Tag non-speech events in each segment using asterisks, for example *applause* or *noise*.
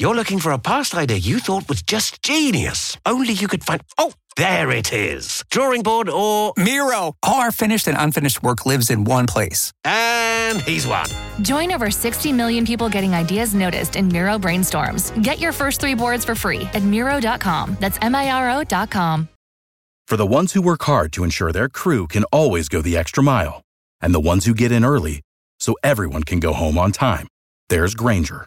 you're looking for a past idea you thought was just genius. Only you could find. Oh, there it is. Drawing board or. Miro! All our finished and unfinished work lives in one place. And he's won. Join over 60 million people getting ideas noticed in Miro brainstorms. Get your first three boards for free at Miro.com. That's M I R O.com. For the ones who work hard to ensure their crew can always go the extra mile, and the ones who get in early so everyone can go home on time, there's Grainger,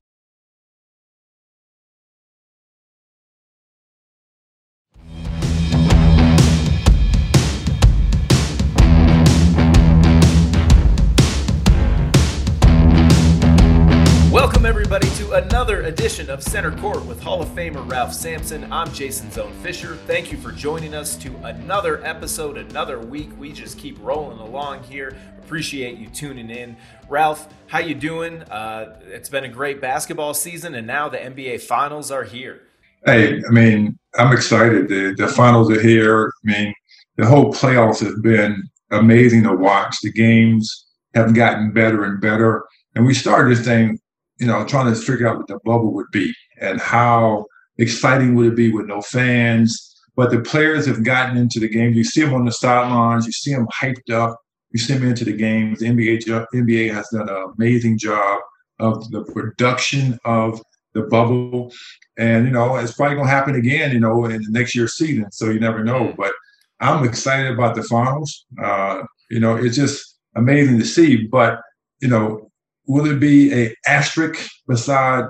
Welcome, everybody, to another edition of Center Court with Hall of Famer Ralph Sampson. I'm Jason Zone Fisher. Thank you for joining us to another episode, another week. We just keep rolling along here. Appreciate you tuning in. Ralph, how you doing? Uh, it's been a great basketball season, and now the NBA Finals are here. Hey, I mean, I'm excited. The, the finals are here. I mean, the whole playoffs have been amazing to watch. The games have gotten better and better. And we started this thing you know, trying to figure out what the bubble would be and how exciting would it be with no fans. But the players have gotten into the game. You see them on the sidelines. You see them hyped up. You see them into the games. The NBA, NBA has done an amazing job of the production of the bubble. And, you know, it's probably going to happen again, you know, in the next year's season. So you never know. But I'm excited about the finals. Uh, you know, it's just amazing to see. But, you know, will it be a asterisk beside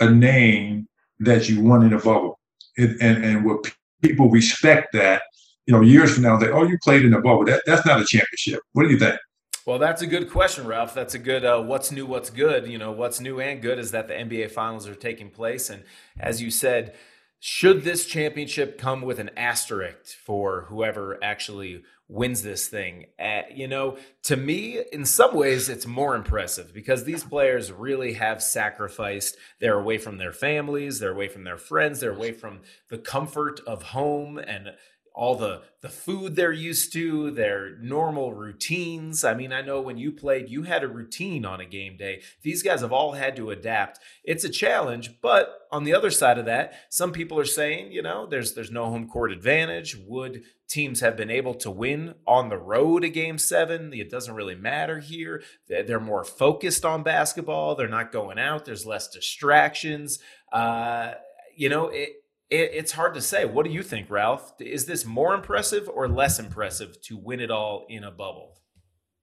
a name that you won in a bubble? It, and and will people respect that? You know, years from now, they oh, you played in a bubble. That that's not a championship. What do you think? Well, that's a good question, Ralph. That's a good uh, what's new, what's good. You know, what's new and good is that the NBA finals are taking place. And as you said, should this championship come with an asterisk for whoever actually wins this thing. Uh, you know, to me, in some ways, it's more impressive because these players really have sacrificed. They're away from their families, they're away from their friends, they're away from the comfort of home and all the the food they're used to, their normal routines. I mean, I know when you played, you had a routine on a game day. These guys have all had to adapt. It's a challenge, but on the other side of that, some people are saying, you know, there's there's no home court advantage. Would teams have been able to win on the road a game 7? It doesn't really matter here. They're more focused on basketball. They're not going out. There's less distractions. Uh, you know, it it, it's hard to say. What do you think, Ralph? Is this more impressive or less impressive to win it all in a bubble?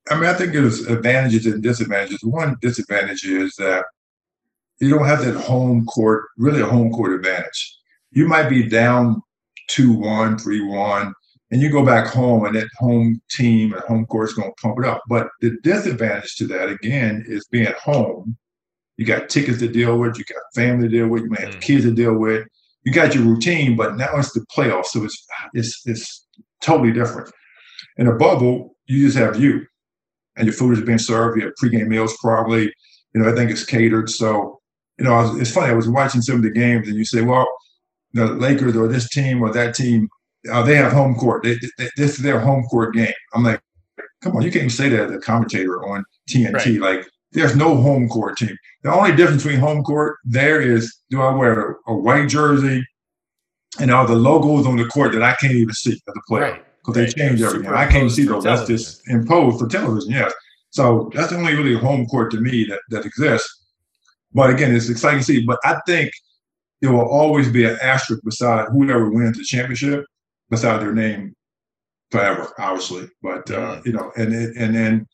I mean, I think there's advantages and disadvantages. One disadvantage is that you don't have that home court, really a home court advantage. You might be down 2 1, 3 1, and you go back home, and that home team and home court is going to pump it up. But the disadvantage to that, again, is being home. You got tickets to deal with, you got family to deal with, you may have mm. kids to deal with you got your routine, but now it's the playoffs, so it's it's it's totally different. In a bubble, you just have you, and your food is being served. You have pregame meals, probably. You know, I think it's catered. So, you know, was, it's funny. I was watching some of the games, and you say, well, the Lakers or this team or that team, uh, they have home court. They, they, this is their home court game. I'm like, come on, you can't even say that as a commentator on TNT. Right. Like, there's no home court team. The only difference between home court there is do I wear a, a white jersey and all the logos on the court that I can't even see as a player because right. they change everything. I can't see those. That's just imposed for television. Yes. So that's the only really home court to me that, that exists. But again, it's exciting to see. But I think there will always be an asterisk beside whoever wins the championship, beside their name forever, obviously. But uh, you know, and and then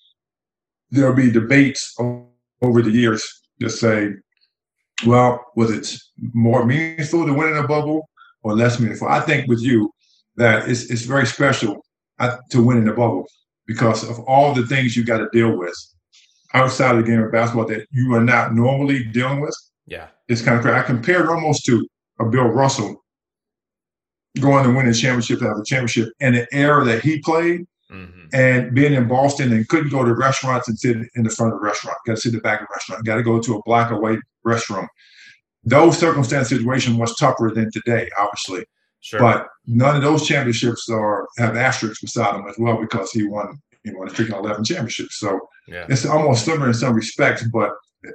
there'll be debates over the years to say, well, was it more meaningful to win in a bubble or less meaningful? I think with you that it's it's very special uh, to win in a bubble because of all the things you got to deal with outside of the game of basketball that you are not normally dealing with. Yeah. It's kind of crazy. I compared almost to a Bill Russell going to win a championship to have a championship and the era that he played mm-hmm. and being in Boston and couldn't go to restaurants and sit in the front of the restaurant. Got to sit in the back of the restaurant. Got to go to a black or white restaurant. Those circumstance situation was tougher than today, obviously. Sure. But none of those championships are have asterisks beside him as well because he won he won a freaking eleven championships. So yeah. it's almost similar in some respects, but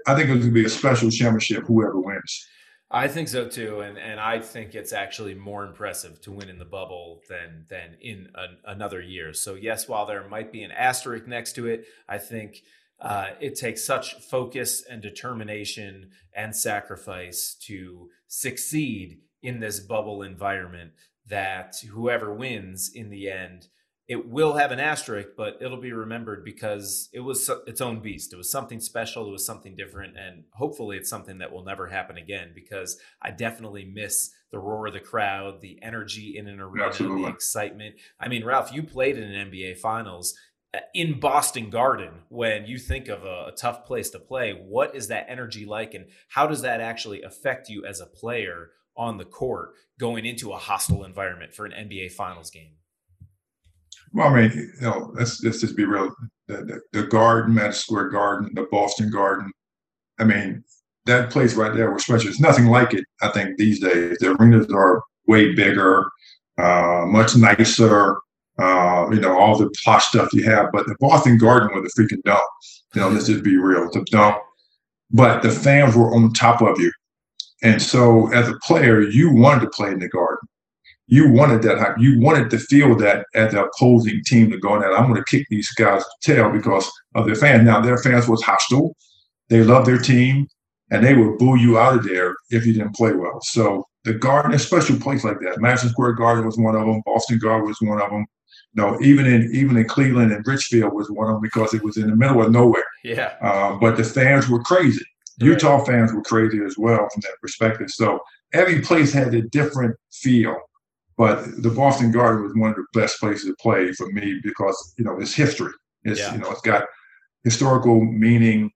I think it's gonna be a special championship whoever wins. I think so too, and and I think it's actually more impressive to win in the bubble than than in an, another year. So yes, while there might be an asterisk next to it, I think uh, it takes such focus and determination and sacrifice to succeed in this bubble environment that whoever wins in the end it will have an asterisk, but it'll be remembered because it was its own beast. It was something special. It was something different. And hopefully it's something that will never happen again because I definitely miss the roar of the crowd, the energy in an arena, Absolutely. the excitement. I mean, Ralph, you played in an NBA finals uh, in Boston Garden when you think of a, a tough place to play. What is that energy like? And how does that actually affect you as a player on the court going into a hostile environment for an NBA finals game? Well, I mean, you know, let's, let's just be real. The, the, the Garden, Madison Square Garden, the Boston Garden. I mean, that place right there was special. It's nothing like it, I think, these days. The arenas are way bigger, uh, much nicer. Uh, you know, all the posh stuff you have. But the Boston Garden was a freaking dump. You know, let's just be real. The dump. But the fans were on top of you. And so as a player, you wanted to play in the garden you wanted that. You wanted to feel that as the opposing team to go in there. I'm going to kick these guys' tail because of their fans. Now their fans was hostile. They loved their team, and they would boo you out of there if you didn't play well. So the Garden, a special place like that. Madison Square Garden was one of them. Boston Garden was one of them. No, even in even in Cleveland and Richfield was one of them because it was in the middle of nowhere. Yeah. Uh, but the fans were crazy. Utah fans were crazy as well from that perspective. So every place had a different feel. But the Boston Garden was one of the best places to play for me because you know it's history. It's yeah. you know it's got historical meaning.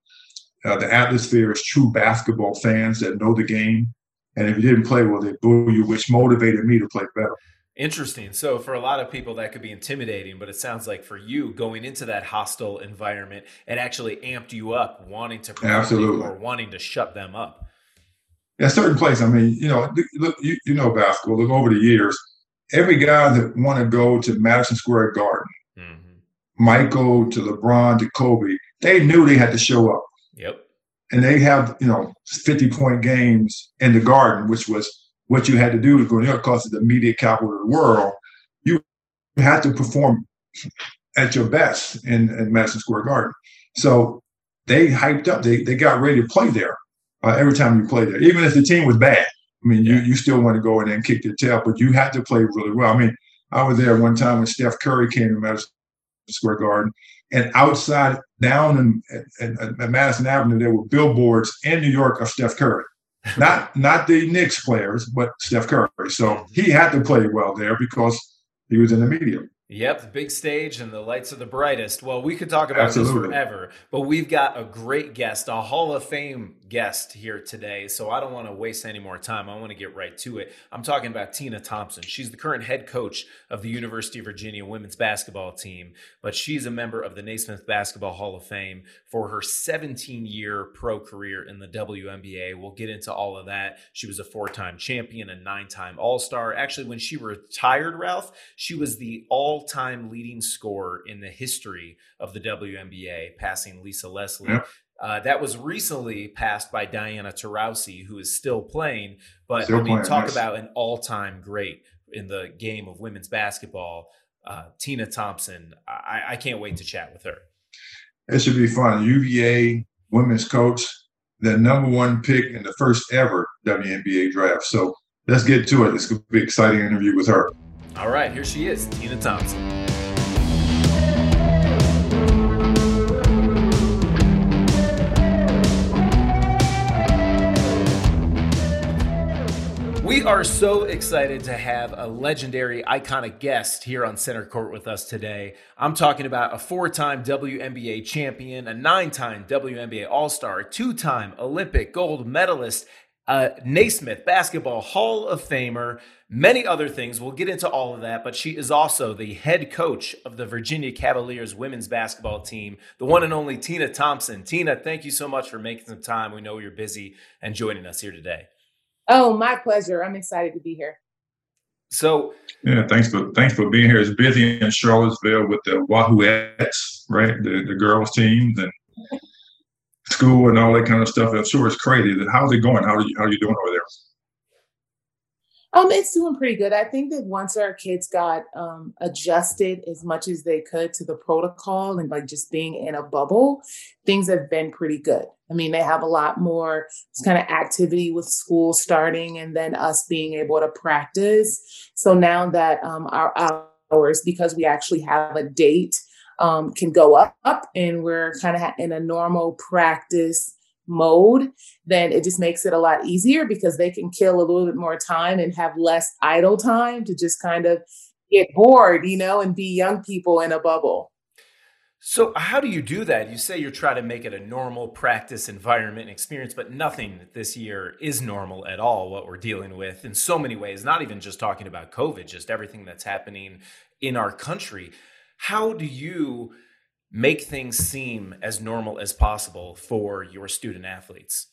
Uh, the atmosphere is true basketball fans that know the game, and if you didn't play well, they boo you, which motivated me to play better. Interesting. So, for a lot of people, that could be intimidating, but it sounds like for you, going into that hostile environment, it actually amped you up, wanting to absolutely or wanting to shut them up. Yeah, certain place. I mean, you know, look, you, you know basketball. Look over the years, every guy that want to go to Madison Square Garden, mm-hmm. Michael to LeBron to Kobe, they knew they had to show up. Yep. And they have, you know, 50 point games in the garden, which was what you had to do to go there because it's the media capital of the world. You had to perform at your best in, in Madison Square Garden. So they hyped up, they, they got ready to play there uh, every time you play there, even if the team was bad. I mean, you, you still want to go in there and kick their tail, but you had to play really well. I mean, I was there one time when Steph Curry came to Madison Square Garden, and outside down in, in, in, Madison Avenue, there were billboards in New York of Steph Curry. *laughs* Not not the Knicks players, but Steph Curry. So he had to play well there because he was in the media. Yep, the big stage and the lights are the brightest. Well, we could talk about Absolutely. this forever, but we've got a great guest, a Hall of Fame guest here today. So I don't want to waste any more time. I want to get right to it. I'm talking about Tina Thompson. She's the current head coach of the University of Virginia women's basketball team, but she's a member of the Naismith Basketball Hall of Fame for her 17 year pro career in the WNBA. We'll get into all of that. She was a four time champion, a nine time All Star. Actually, when she retired, Ralph, she was the all all-time leading scorer in the history of the WNBA, passing Lisa Leslie. Uh, that was recently passed by Diana Taurasi, who is still playing. But still I mean, talk nice. about an all-time great in the game of women's basketball. Uh, Tina Thompson. I, I can't wait to chat with her. It should be fun. UVA women's coach, the number one pick in the first ever WNBA draft. So let's get to it. It's going to be an exciting interview with her. All right, here she is, Tina Thompson. We are so excited to have a legendary, iconic guest here on Center Court with us today. I'm talking about a four time WNBA champion, a nine time WNBA All Star, two time Olympic gold medalist, a Naismith Basketball Hall of Famer, many other things. We'll get into all of that, but she is also the head coach of the Virginia Cavaliers women's basketball team, the one and only Tina Thompson. Tina, thank you so much for making some time. We know you're busy and joining us here today. Oh, my pleasure. I'm excited to be here. So yeah, thanks for thanks for being here. It's busy in Charlottesville with the Wahooettes, right? The the girls teams and school and all that kind of stuff. I'm sure it's crazy. How's it going? How are you how are you doing over there? Um, it's doing pretty good. I think that once our kids got um, adjusted as much as they could to the protocol and like just being in a bubble, things have been pretty good. I mean, they have a lot more kind of activity with school starting and then us being able to practice. So now that um, our hours, because we actually have a date, um, can go up, up and we're kind of in a normal practice mode, then it just makes it a lot easier because they can kill a little bit more time and have less idle time to just kind of get bored, you know, and be young people in a bubble. So, how do you do that? You say you're trying to make it a normal practice environment and experience, but nothing this year is normal at all, what we're dealing with in so many ways, not even just talking about COVID, just everything that's happening in our country. How do you make things seem as normal as possible for your student athletes?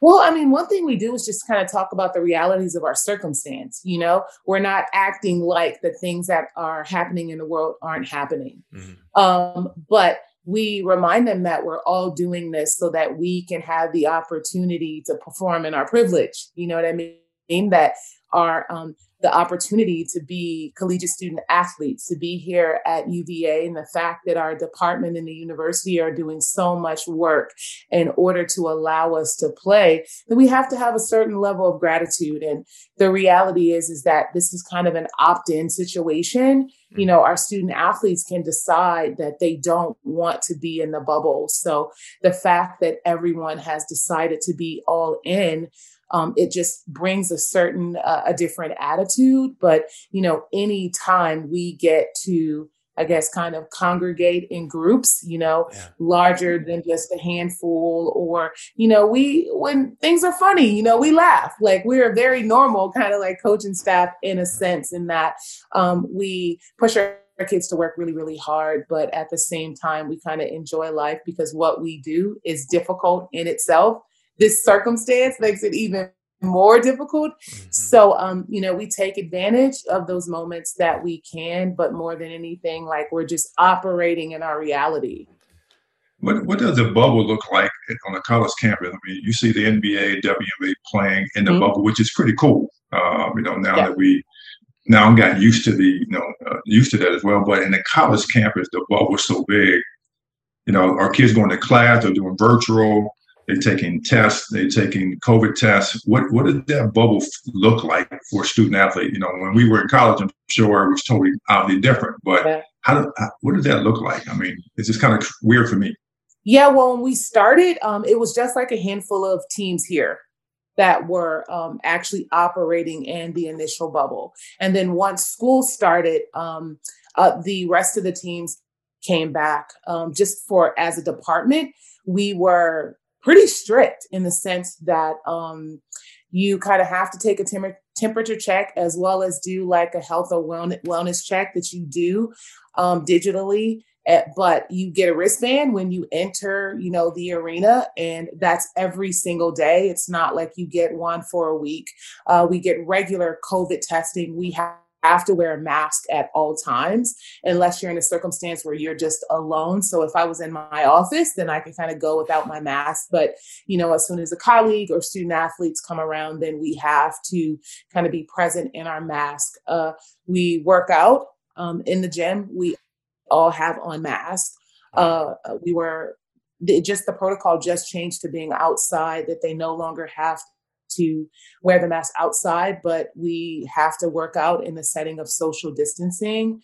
Well, I mean, one thing we do is just kind of talk about the realities of our circumstance. You know, we're not acting like the things that are happening in the world aren't happening. Mm-hmm. Um, but we remind them that we're all doing this so that we can have the opportunity to perform in our privilege. You know what I mean? That our um, the opportunity to be collegiate student athletes, to be here at UVA, and the fact that our department and the university are doing so much work in order to allow us to play, that we have to have a certain level of gratitude. And the reality is, is that this is kind of an opt-in situation. You know, our student athletes can decide that they don't want to be in the bubble. So the fact that everyone has decided to be all in um, it just brings a certain uh, a different attitude but you know any time we get to I guess, kind of congregate in groups, you know, yeah. larger than just a handful. Or, you know, we, when things are funny, you know, we laugh. Like we're very normal, kind of like coaching staff in a sense, in that um, we push our our kids to work really, really hard, but at the same time, we kind of enjoy life because what we do is difficult in itself this circumstance makes it even more difficult. Mm-hmm. So, um, you know, we take advantage of those moments that we can, but more than anything, like we're just operating in our reality. What, what does a bubble look like on a college campus? I mean, you see the NBA, WNBA playing in the mm-hmm. bubble, which is pretty cool. Uh, you know, now yeah. that we now I'm got used to the, you know, uh, used to that as well. But in the college campus, the bubble is so big. You know, our kids going to class, they're doing virtual they're taking tests, they're taking COVID tests. What what did that bubble look like for a student athlete? You know, when we were in college, I'm sure it was totally oddly different. But how did how, what did that look like? I mean, it's just kind of weird for me. Yeah, well, when we started, um, it was just like a handful of teams here that were um, actually operating in the initial bubble, and then once school started, um, uh, the rest of the teams came back um, just for as a department we were pretty strict in the sense that um, you kind of have to take a tem- temperature check as well as do like a health or wellness check that you do um, digitally at, but you get a wristband when you enter you know the arena and that's every single day. It's not like you get one for a week. Uh, we get regular covid testing. We have have to wear a mask at all times unless you're in a circumstance where you're just alone. So if I was in my office, then I could kind of go without my mask. But, you know, as soon as a colleague or student athletes come around, then we have to kind of be present in our mask. Uh, we work out um, in the gym. We all have on masks. Uh, we wear just the protocol just changed to being outside that they no longer have to wear the mask outside but we have to work out in the setting of social distancing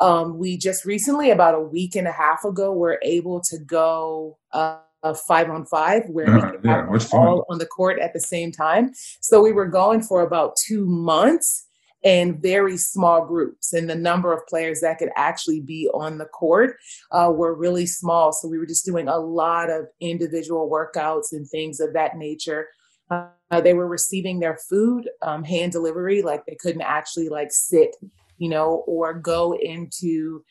um, we just recently about a week and a half ago were able to go uh, five on five where uh, we could yeah, have all on the court at the same time so we were going for about two months in very small groups. And the number of players that could actually be on the court uh, were really small. So we were just doing a lot of individual workouts and things of that nature. Uh, they were receiving their food um, hand delivery, like they couldn't actually like sit, you know, or go into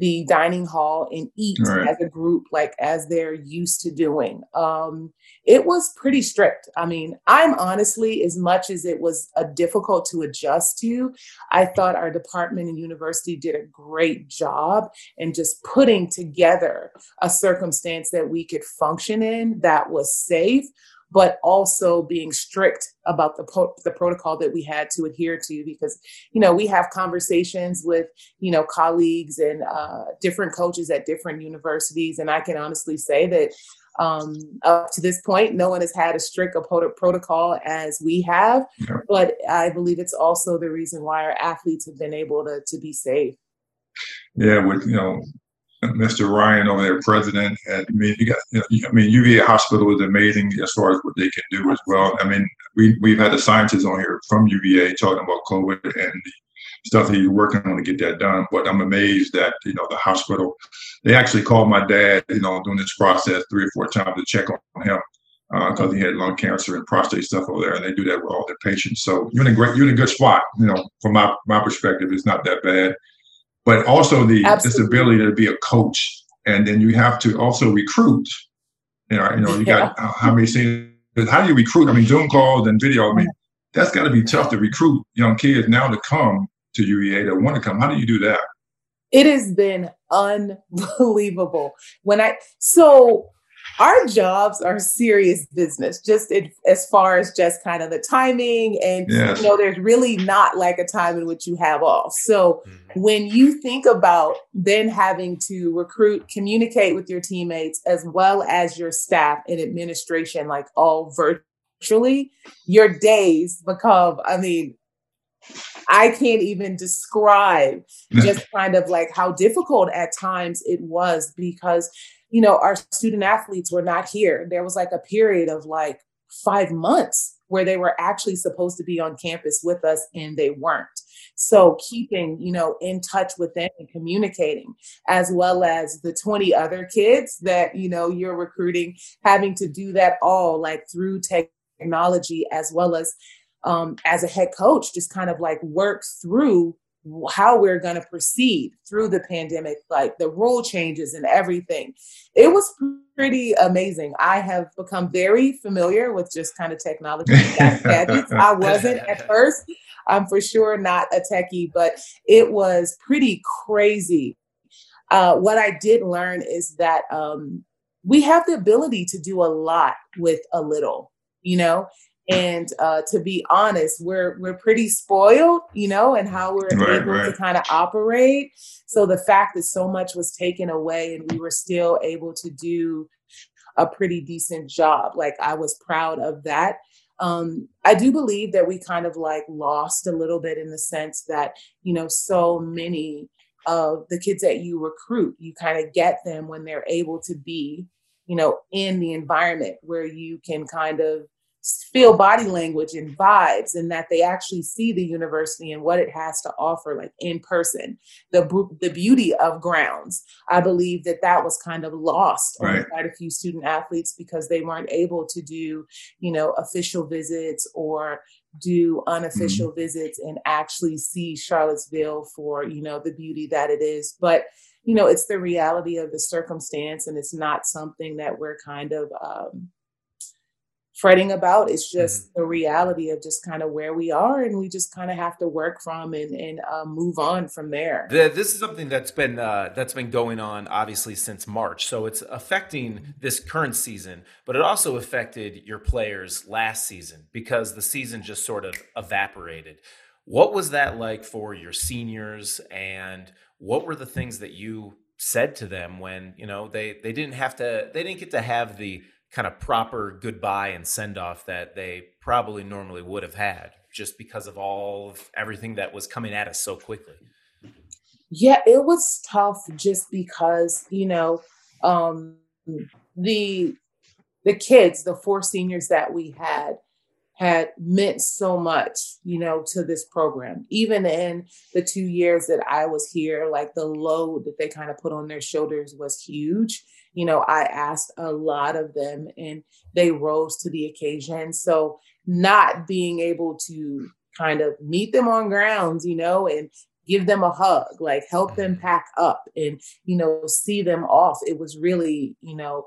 the dining hall and eat right. as a group like as they're used to doing. Um, it was pretty strict. I mean i'm honestly as much as it was a difficult to adjust to i thought our department and university did a great job in just putting together a circumstance that we could function in that was safe but also being strict about the po- the protocol that we had to adhere to because you know we have conversations with you know colleagues and uh, different coaches at different universities. And i can honestly say that um, up to this point no one has had as strict a protocol as we have. Yeah. but i believe it's also the reason why our athletes have been able to, to be safe. Yeah with you know Mr. Ryan over there, president. And I mean, you got, you know, I mean, UVA Hospital is amazing as far as what they can do as well. I mean, we we've had the scientists on here from UVA talking about COVID and stuff that you're working on to get that done. But I'm amazed that you know the hospital. They actually called my dad, you know, during this process three or four times to check on him because uh, he had lung cancer and prostate stuff over there, and they do that with all their patients. So you're in a great, you're in a good spot. You know, from my my perspective, it's not that bad but also the Absolutely. ability to be a coach, and then you have to also recruit. You know, you know, you got yeah. how many seniors? How do you recruit? I mean, Zoom calls and video. I mean, that's got to be tough to recruit young kids now to come to UVA to want to come. How do you do that? It has been unbelievable. When I so our jobs are serious business just as far as just kind of the timing and yes. you know there's really not like a time in which you have off so mm-hmm. when you think about then having to recruit communicate with your teammates as well as your staff and administration like all virtually your days become i mean I can't even describe *laughs* just kind of like how difficult at times it was because you know, our student athletes were not here. There was like a period of like five months where they were actually supposed to be on campus with us and they weren't. So keeping, you know, in touch with them and communicating, as well as the 20 other kids that, you know, you're recruiting, having to do that all like through technology as well as um, as a head coach, just kind of like work through how we're going to proceed through the pandemic, like the rule changes and everything. It was pretty amazing. I have become very familiar with just kind of technology gadgets. *laughs* I wasn't at first. I'm for sure not a techie, but it was pretty crazy. Uh, what I did learn is that um, we have the ability to do a lot with a little, you know, and uh, to be honest, we're we're pretty spoiled, you know, and how we're right, able right. to kind of operate. So the fact that so much was taken away and we were still able to do a pretty decent job, like I was proud of that. Um, I do believe that we kind of like lost a little bit in the sense that you know so many of the kids that you recruit, you kind of get them when they're able to be, you know, in the environment where you can kind of feel body language and vibes and that they actually see the university and what it has to offer like in person the the beauty of grounds i believe that that was kind of lost right. on quite a few student athletes because they weren't able to do you know official visits or do unofficial mm-hmm. visits and actually see charlottesville for you know the beauty that it is but you know it's the reality of the circumstance and it's not something that we're kind of um, fretting about. It's just mm-hmm. the reality of just kind of where we are, and we just kind of have to work from and and uh, move on from there. This is something that's been uh, that's been going on obviously since March, so it's affecting this current season, but it also affected your players last season because the season just sort of evaporated. What was that like for your seniors, and what were the things that you said to them when you know they they didn't have to they didn't get to have the kind of proper goodbye and send off that they probably normally would have had just because of all of everything that was coming at us so quickly yeah it was tough just because you know um the the kids the four seniors that we had had meant so much, you know, to this program. Even in the two years that I was here, like the load that they kind of put on their shoulders was huge. You know, I asked a lot of them and they rose to the occasion. So, not being able to kind of meet them on grounds, you know, and give them a hug, like help them mm-hmm. pack up and, you know, see them off. It was really, you know,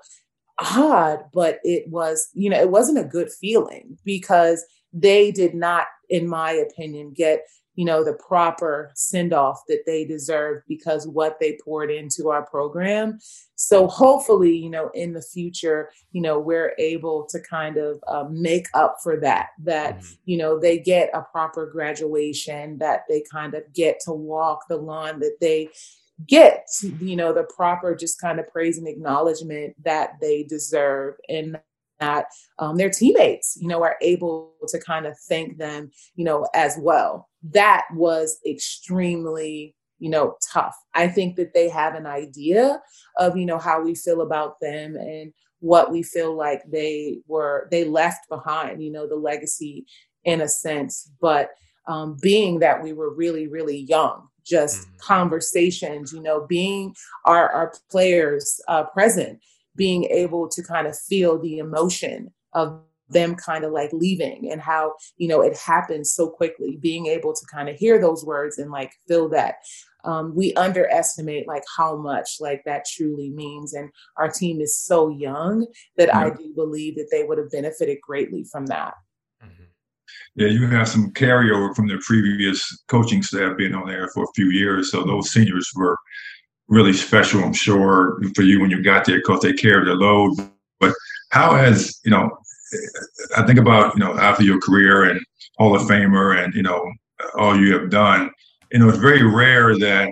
odd, but it was, you know, it wasn't a good feeling because they did not, in my opinion, get, you know, the proper send off that they deserve because what they poured into our program. So hopefully, you know, in the future, you know, we're able to kind of uh, make up for that, that, mm-hmm. you know, they get a proper graduation, that they kind of get to walk the lawn that they, get you know the proper just kind of praise and acknowledgement that they deserve and that um, their teammates you know are able to kind of thank them you know as well that was extremely you know tough i think that they have an idea of you know how we feel about them and what we feel like they were they left behind you know the legacy in a sense but um, being that we were really really young just mm-hmm. conversations, you know, being our, our players uh, present, being able to kind of feel the emotion of them kind of like leaving and how you know it happens so quickly being able to kind of hear those words and like feel that um, we underestimate like how much like that truly means and our team is so young that yeah. i do believe that they would have benefited greatly from that yeah, you have some carryover from the previous coaching staff being on there for a few years. So those seniors were really special, I'm sure, for you when you got there because they carried the load. But how has, you know, I think about, you know, after your career and Hall of Famer and, you know, all you have done, you know, it's very rare that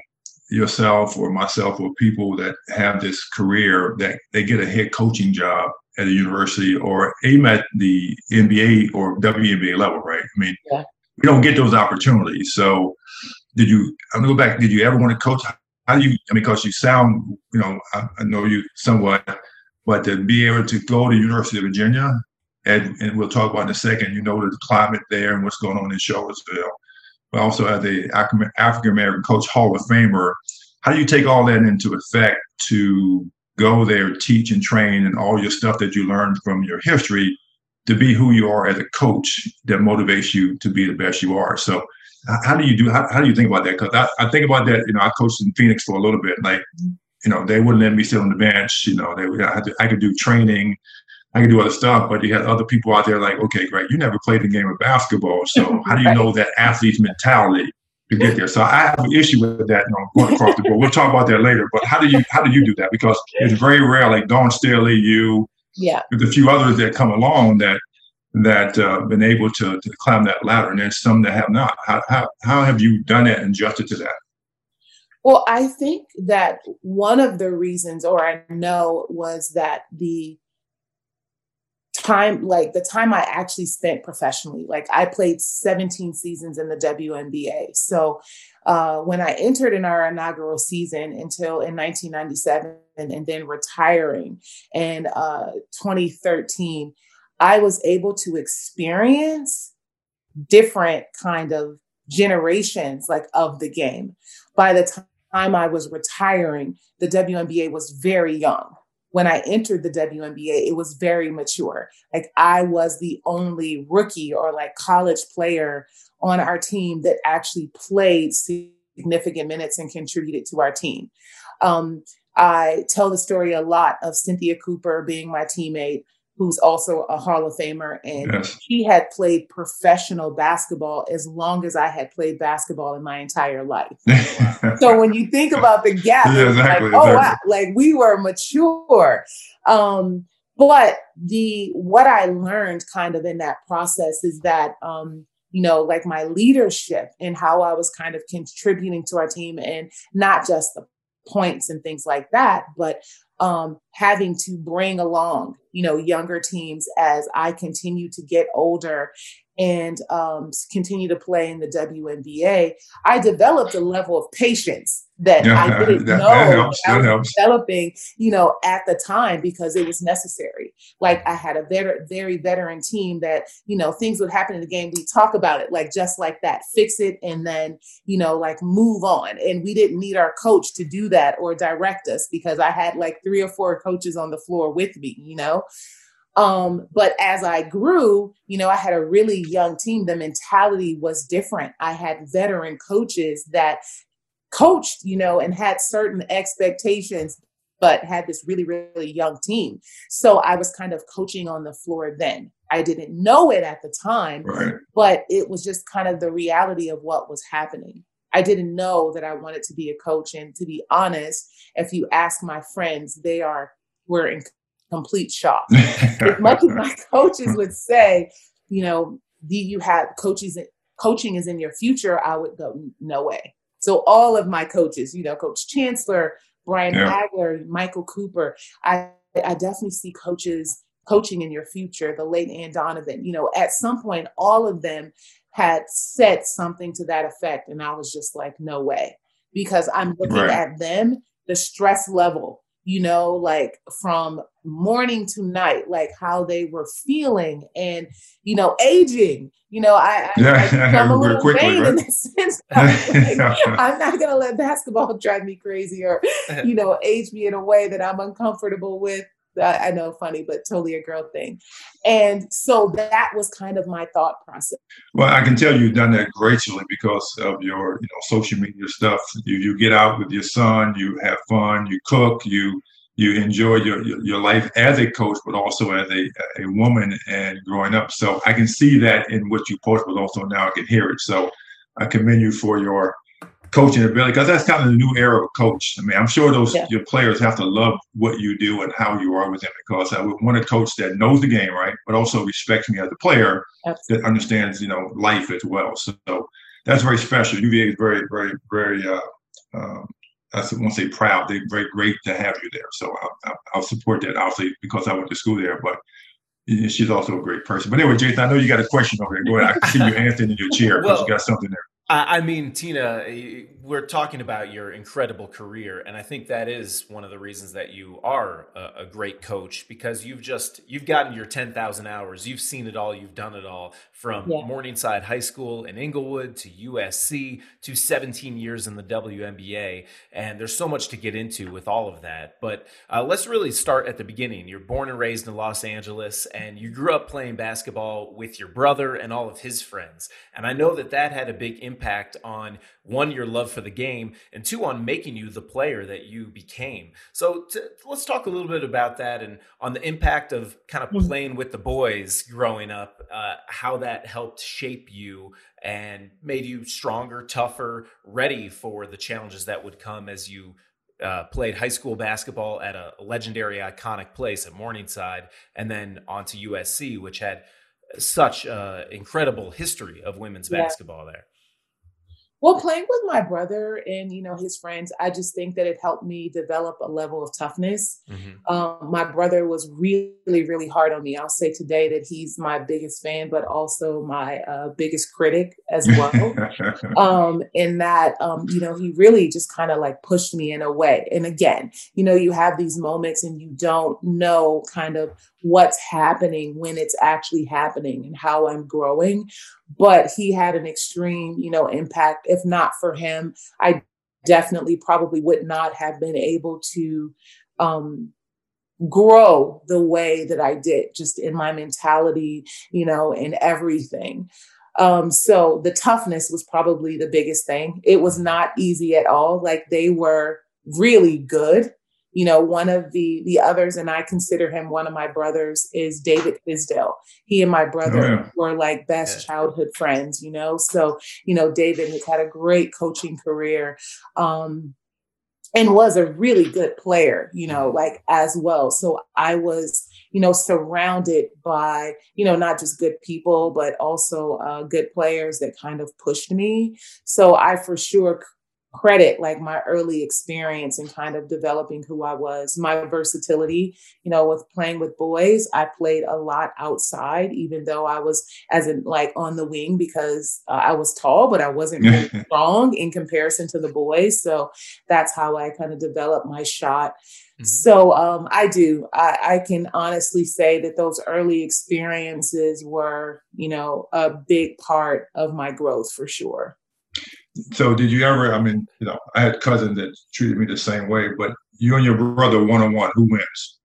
yourself or myself or people that have this career that they get a head coaching job at a university or aim at the NBA or WNBA level, right? I mean, yeah. we don't get those opportunities. So, did you? I'm gonna go back. Did you ever want to coach? How do you? I mean, because you sound, you know, I, I, know you somewhat, but to be able to go to University of Virginia, and, and we'll talk about in a second. You know the climate there and what's going on in Charlottesville, but also as the African American coach Hall of Famer. How do you take all that into effect to go there, teach and train, and all your stuff that you learned from your history to be who you are as a coach that motivates you to be the best you are. So, how do you do? How, how do you think about that? Because I, I, think about that. You know, I coached in Phoenix for a little bit. Like, mm-hmm. you know, they wouldn't let me sit on the bench. You know, they I, to, I could do training. I could do other stuff, but you had other people out there like, okay, great, you never played the game of basketball, so *laughs* how do you know that athlete's mentality? to get there. So I have an issue with that you know, going across the board. We'll talk about that later. But how do you how do you do that? Because it's very rare. Like Dawn Staley, you, yeah, with a few others that come along that that uh, been able to, to climb that ladder, and there's some that have not. How, how how have you done that and adjusted to that? Well, I think that one of the reasons, or I know, was that the time like the time i actually spent professionally like i played 17 seasons in the WNBA so uh, when i entered in our inaugural season until in 1997 and, and then retiring in uh, 2013 i was able to experience different kind of generations like of the game. By the time i was retiring the WNBA was very young when I entered the WNBA, it was very mature. Like I was the only rookie or like college player on our team that actually played significant minutes and contributed to our team. Um, I tell the story a lot of Cynthia Cooper being my teammate who's also a Hall of Famer. And yes. he had played professional basketball as long as I had played basketball in my entire life. so *laughs* when you think about the gap, yeah, exactly, like, oh, exactly. wow, like we were mature. Um, but the what I learned kind of in that process is that um, you know, like my leadership and how I was kind of contributing to our team and not just the points and things like that. But um, having to bring along, you know, younger teams as I continue to get older and um, continue to play in the WNBA, I developed a level of patience that yeah, I *laughs* didn't that, know that helps, I was helps. developing, you know, at the time because it was necessary. Like I had a very, very veteran team that, you know, things would happen in the game. We talk about it like just like that, fix it, and then, you know, like move on. And we didn't need our coach to do that or direct us because I had like three or four coaches on the floor with me, you know. Um, but as I grew, you know, I had a really young team. The mentality was different. I had veteran coaches that coached, you know, and had certain expectations, but had this really, really young team. So I was kind of coaching on the floor then. I didn't know it at the time, right. but it was just kind of the reality of what was happening. I didn't know that I wanted to be a coach. And to be honest, if you ask my friends, they are were in complete shock. *laughs* as much as my *laughs* coaches would say, you know, do you have coaches coaching is in your future, I would go, no way. So all of my coaches, you know, Coach Chancellor, Brian yeah. Agler, Michael Cooper, I, I definitely see coaches coaching in your future, the late Anne Donovan, you know, at some point, all of them had said something to that effect. And I was just like, no way. Because I'm looking right. at them, the stress level, you know, like from morning to night, like how they were feeling and, you know, aging. You know, I, I, yeah, *laughs* I am a little quickly, vain right? in that sense. I'm, *laughs* *laughs* like, I'm not going to let basketball drive me crazy or, you know, age me in a way that I'm uncomfortable with. I know funny, but totally a girl thing. And so that was kind of my thought process. Well, I can tell you've done that gracefully because of your, you know, social media stuff. You you get out with your son, you have fun, you cook, you you enjoy your, your, your life as a coach, but also as a, a woman and growing up. So I can see that in what you post, but also now I can hear it. So I commend you for your coaching ability because that's kind of the new era of coach. I mean, I'm sure those yeah. your players have to love what you do and how you are with them because I would want a coach that knows the game right, but also respects me as a player Absolutely. that understands you know life as well. So, so that's very special. UVA is very, very, very. Uh, um, I won't say proud. They're very great to have you there. So I'll, I'll support that, obviously, because I went to school there. But she's also a great person. But anyway, Jason, I know you got a question over there. Go ahead. I can see you answering in your chair because well, you got something there. I mean, Tina, we're talking about your incredible career, and I think that is one of the reasons that you are a, a great coach because you've just you've gotten your ten thousand hours. You've seen it all. You've done it all from yeah. Morningside High School in Inglewood to USC to 17 years in the WNBA, and there's so much to get into with all of that. But uh, let's really start at the beginning. You're born and raised in Los Angeles, and you grew up playing basketball with your brother and all of his friends, and I know that that had a big impact impact on one your love for the game and two on making you the player that you became so to, let's talk a little bit about that and on the impact of kind of mm. playing with the boys growing up uh, how that helped shape you and made you stronger tougher ready for the challenges that would come as you uh, played high school basketball at a legendary, iconic place at Morningside, and then on to USC, which had such uh, incredible history of women's yeah. basketball there. Well, playing with my brother and you know his friends, I just think that it helped me develop a level of toughness. Mm-hmm. Um, my brother was really, really hard on me. I'll say today that he's my biggest fan, but also my uh, biggest critic as *laughs* well. um, in that, um, you know, he really just kind of like pushed me in a way. And again, you know, you have these moments and you don't know kind of what's happening when it's actually happening and how I'm growing. But he had an extreme, you know, impact. If not for him, I definitely probably would not have been able to um, grow the way that I did, just in my mentality, you know, in everything. Um, so the toughness was probably the biggest thing. It was not easy at all. Like they were really good you know one of the the others and i consider him one of my brothers is david Fizdale. he and my brother oh, yeah. were like best yeah. childhood friends you know so you know david has had a great coaching career um and was a really good player you know like as well so i was you know surrounded by you know not just good people but also uh, good players that kind of pushed me so i for sure credit like my early experience in kind of developing who I was, my versatility, you know, with playing with boys. I played a lot outside, even though I was as in like on the wing because uh, I was tall, but I wasn't really *laughs* strong in comparison to the boys. So that's how I kind of developed my shot. Mm-hmm. So um, I do. I, I can honestly say that those early experiences were, you know, a big part of my growth for sure. So did you ever? I mean, you know, I had cousins that treated me the same way, but you and your brother one on one, who wins?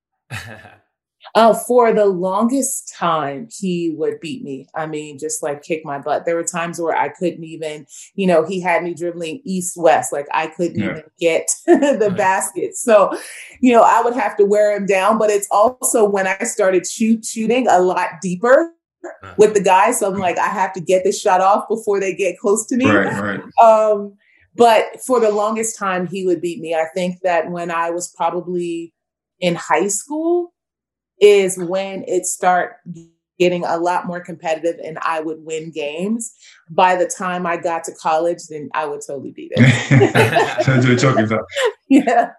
Uh, *laughs* for the longest time, he would beat me. I mean, just like kick my butt. There were times where I couldn't even, you know, he had me dribbling east west, like I couldn't yeah. even get *laughs* the right. basket. So, you know, I would have to wear him down. But it's also when I started shoot shooting a lot deeper. With the guys. So I'm like, I have to get this shot off before they get close to me. Right, right. *laughs* Um, but for the longest time, he would beat me. I think that when I was probably in high school is when it start getting a lot more competitive and I would win games. By the time I got to college, then I would totally beat it. *laughs* That's what you're. *laughs* Yeah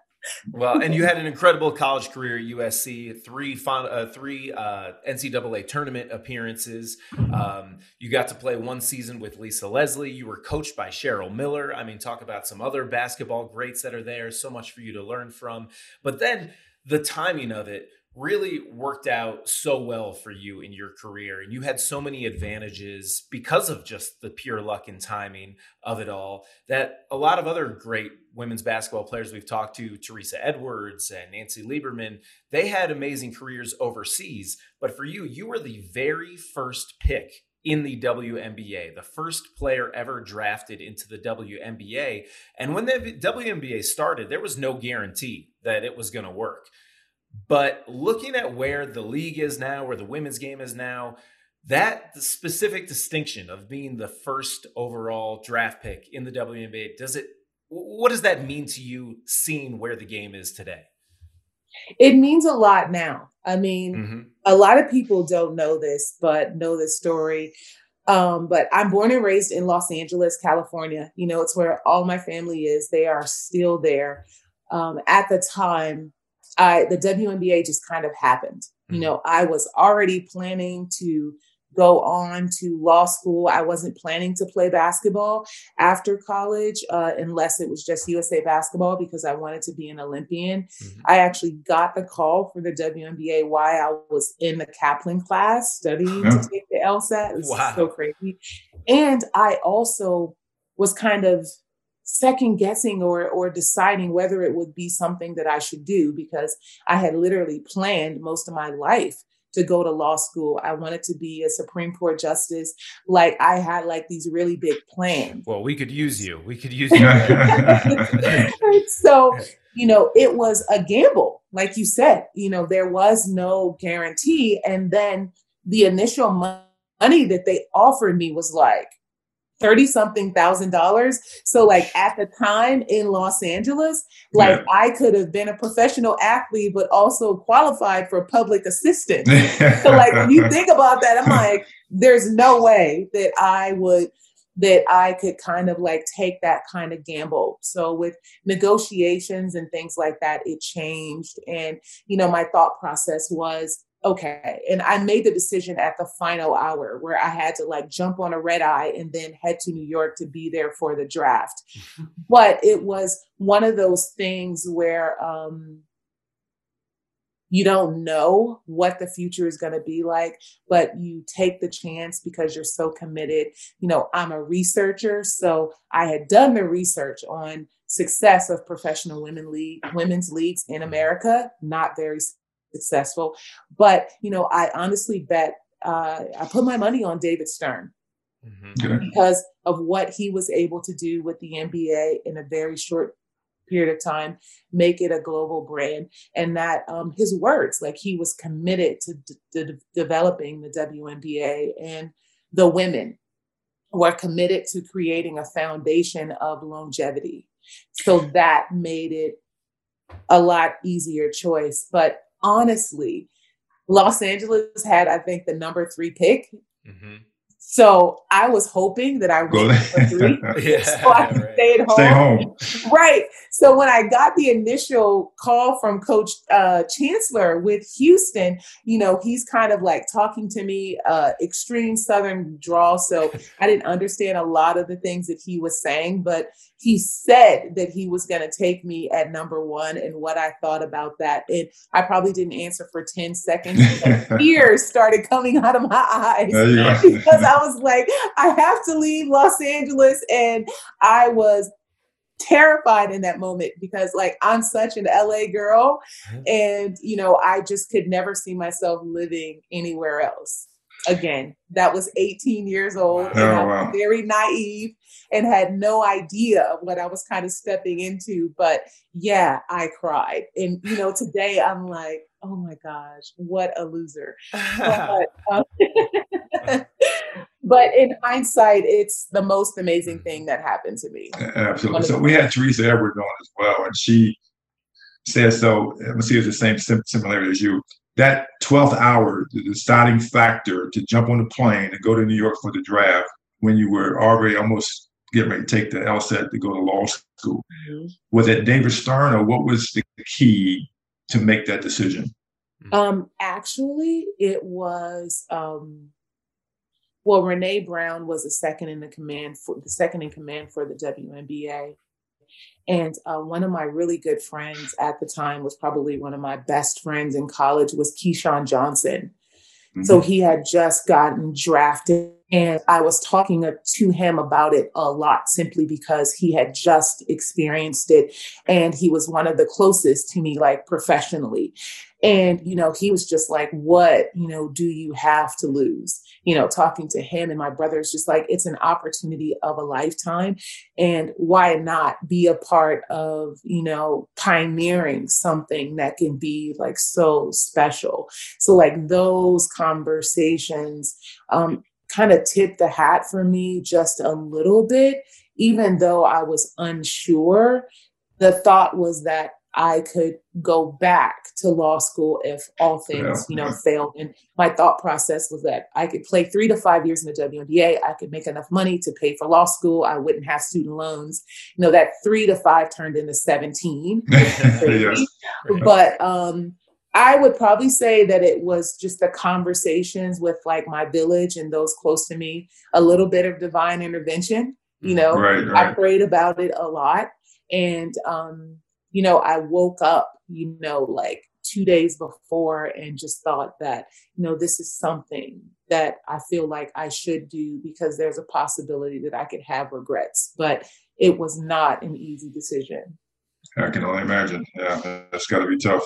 well, and you had an incredible college career at USC. Three fun, uh, three uh, NCAA tournament appearances. Um, you got to play one season with Lisa Leslie. You were coached by Cheryl Miller. I mean, talk about some other basketball greats that are there. So much for you to learn from. But then the timing of it really worked out so well for you in your career and you had so many advantages because of just the pure luck and timing of it all that a lot of other great women's basketball players we've talked to Teresa Edwards and Nancy Lieberman they had amazing careers overseas but for you you were the very first pick in the WNBA, the first player ever drafted into the WNBA. And when the WNBA started, there was no guarantee that it was going to work. But looking at where the league is now, where the women's game is now, that specific distinction of being the first overall draft pick in the WNBA, does it what does that mean to you seeing where the game is today? It means a lot now. I mean, mm-hmm. a lot of people don't know this, but know this story. Um, but I'm born and raised in Los Angeles, California. You know, it's where all my family is. They are still there. Um, at the time, I, the WNBA just kind of happened. You mm-hmm. know, I was already planning to go on to law school. I wasn't planning to play basketball after college, uh, unless it was just USA basketball because I wanted to be an Olympian. Mm-hmm. I actually got the call for the WNBA while I was in the Kaplan class studying to take the LSAT. It was wow. so crazy. And I also was kind of second guessing or or deciding whether it would be something that I should do because I had literally planned most of my life to go to law school. I wanted to be a Supreme Court justice. Like I had like these really big plans. Well, we could use you. We could use *laughs* you. *laughs* so, you know, it was a gamble. Like you said, you know, there was no guarantee and then the initial money that they offered me was like 30 something thousand dollars. So like at the time in Los Angeles, like yeah. I could have been a professional athlete, but also qualified for public assistance. *laughs* so like when you think about that, I'm like, there's no way that I would that I could kind of like take that kind of gamble. So with negotiations and things like that, it changed. And, you know, my thought process was, okay. And I made the decision at the final hour where I had to like jump on a red eye and then head to New York to be there for the draft. *laughs* but it was one of those things where um, you don't know what the future is going to be like, but you take the chance because you're so committed. You know, I'm a researcher, so I had done the research on success of professional women league women's leagues in America, not very successful. But you know, I honestly bet uh, I put my money on David Stern mm-hmm. because of what he was able to do with the NBA in a very short period of time, make it a global brand, and that um, his words, like he was committed to, d- to developing the WNBA and the women were committed to creating a foundation of longevity. So that made it a lot easier choice. But honestly, Los Angeles had, I think, the number three pick. Mm-hmm. So I was hoping that I would for three, *laughs* yeah, so I could right. stay at home. Stay home. right. So when I got the initial call from Coach uh, Chancellor with Houston, you know, he's kind of like talking to me, uh, extreme Southern drawl. So I didn't understand a lot of the things that he was saying, but he said that he was going to take me at number one and what I thought about that. And I probably didn't answer for 10 seconds. *laughs* Tears started coming out of my eyes because I was like, I have to leave Los Angeles. And I was terrified in that moment because like I'm such an LA girl and you know I just could never see myself living anywhere else again that was 18 years old oh, and I was wow. very naive and had no idea of what I was kind of stepping into. But yeah, I cried. And, you know, today I'm like, oh my gosh, what a loser. *laughs* but, um, *laughs* but in hindsight, it's the most amazing thing that happened to me. Absolutely. So we had Teresa Edward on as well, and she says so. Let me see, it's the same similarity as you. That 12th hour, the deciding factor to jump on the plane and go to New York for the draft when you were already almost getting ready to take the LSAT to go to law school. Mm-hmm. Was it David Stern or what was the key to make that decision? Mm-hmm. Um, actually, it was um, well, Renee Brown was the second in the command for the second in command for the WNBA. And uh, one of my really good friends at the time was probably one of my best friends in college was Keyshawn Johnson. Mm-hmm. So he had just gotten drafted and I was talking to him about it a lot simply because he had just experienced it and he was one of the closest to me, like professionally. And, you know, he was just like, What, you know, do you have to lose? You know, talking to him and my brother's just like, It's an opportunity of a lifetime. And why not be a part of, you know, pioneering something that can be like so special? So, like, those conversations, um, kind of tipped the hat for me just a little bit, even though I was unsure. The thought was that I could go back to law school if all things, yeah. you know, failed. And my thought process was that I could play three to five years in the WNBA. I could make enough money to pay for law school. I wouldn't have student loans. You know, that three to five turned into 17. *laughs* yes. But um, I would probably say that it was just the conversations with like my village and those close to me, a little bit of divine intervention. You know, right, right. I prayed about it a lot. And, um, you know, I woke up, you know, like two days before and just thought that, you know, this is something that I feel like I should do because there's a possibility that I could have regrets. But it was not an easy decision. I can only imagine. Yeah, that's got to be tough.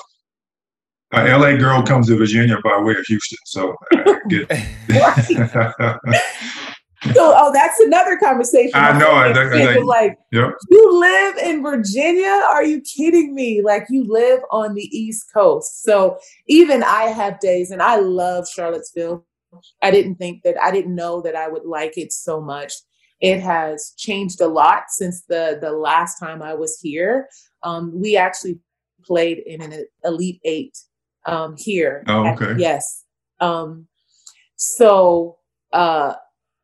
An LA girl comes to Virginia by way of Houston, so I get. *laughs* *laughs* so, oh, that's another conversation. I know. I, I, I, like, yep. you live in Virginia? Are you kidding me? Like, you live on the East Coast. So, even I have days, and I love Charlottesville. I didn't think that I didn't know that I would like it so much. It has changed a lot since the the last time I was here. Um, we actually played in an Elite Eight um, here. Oh, okay. At, yes. Um, so uh,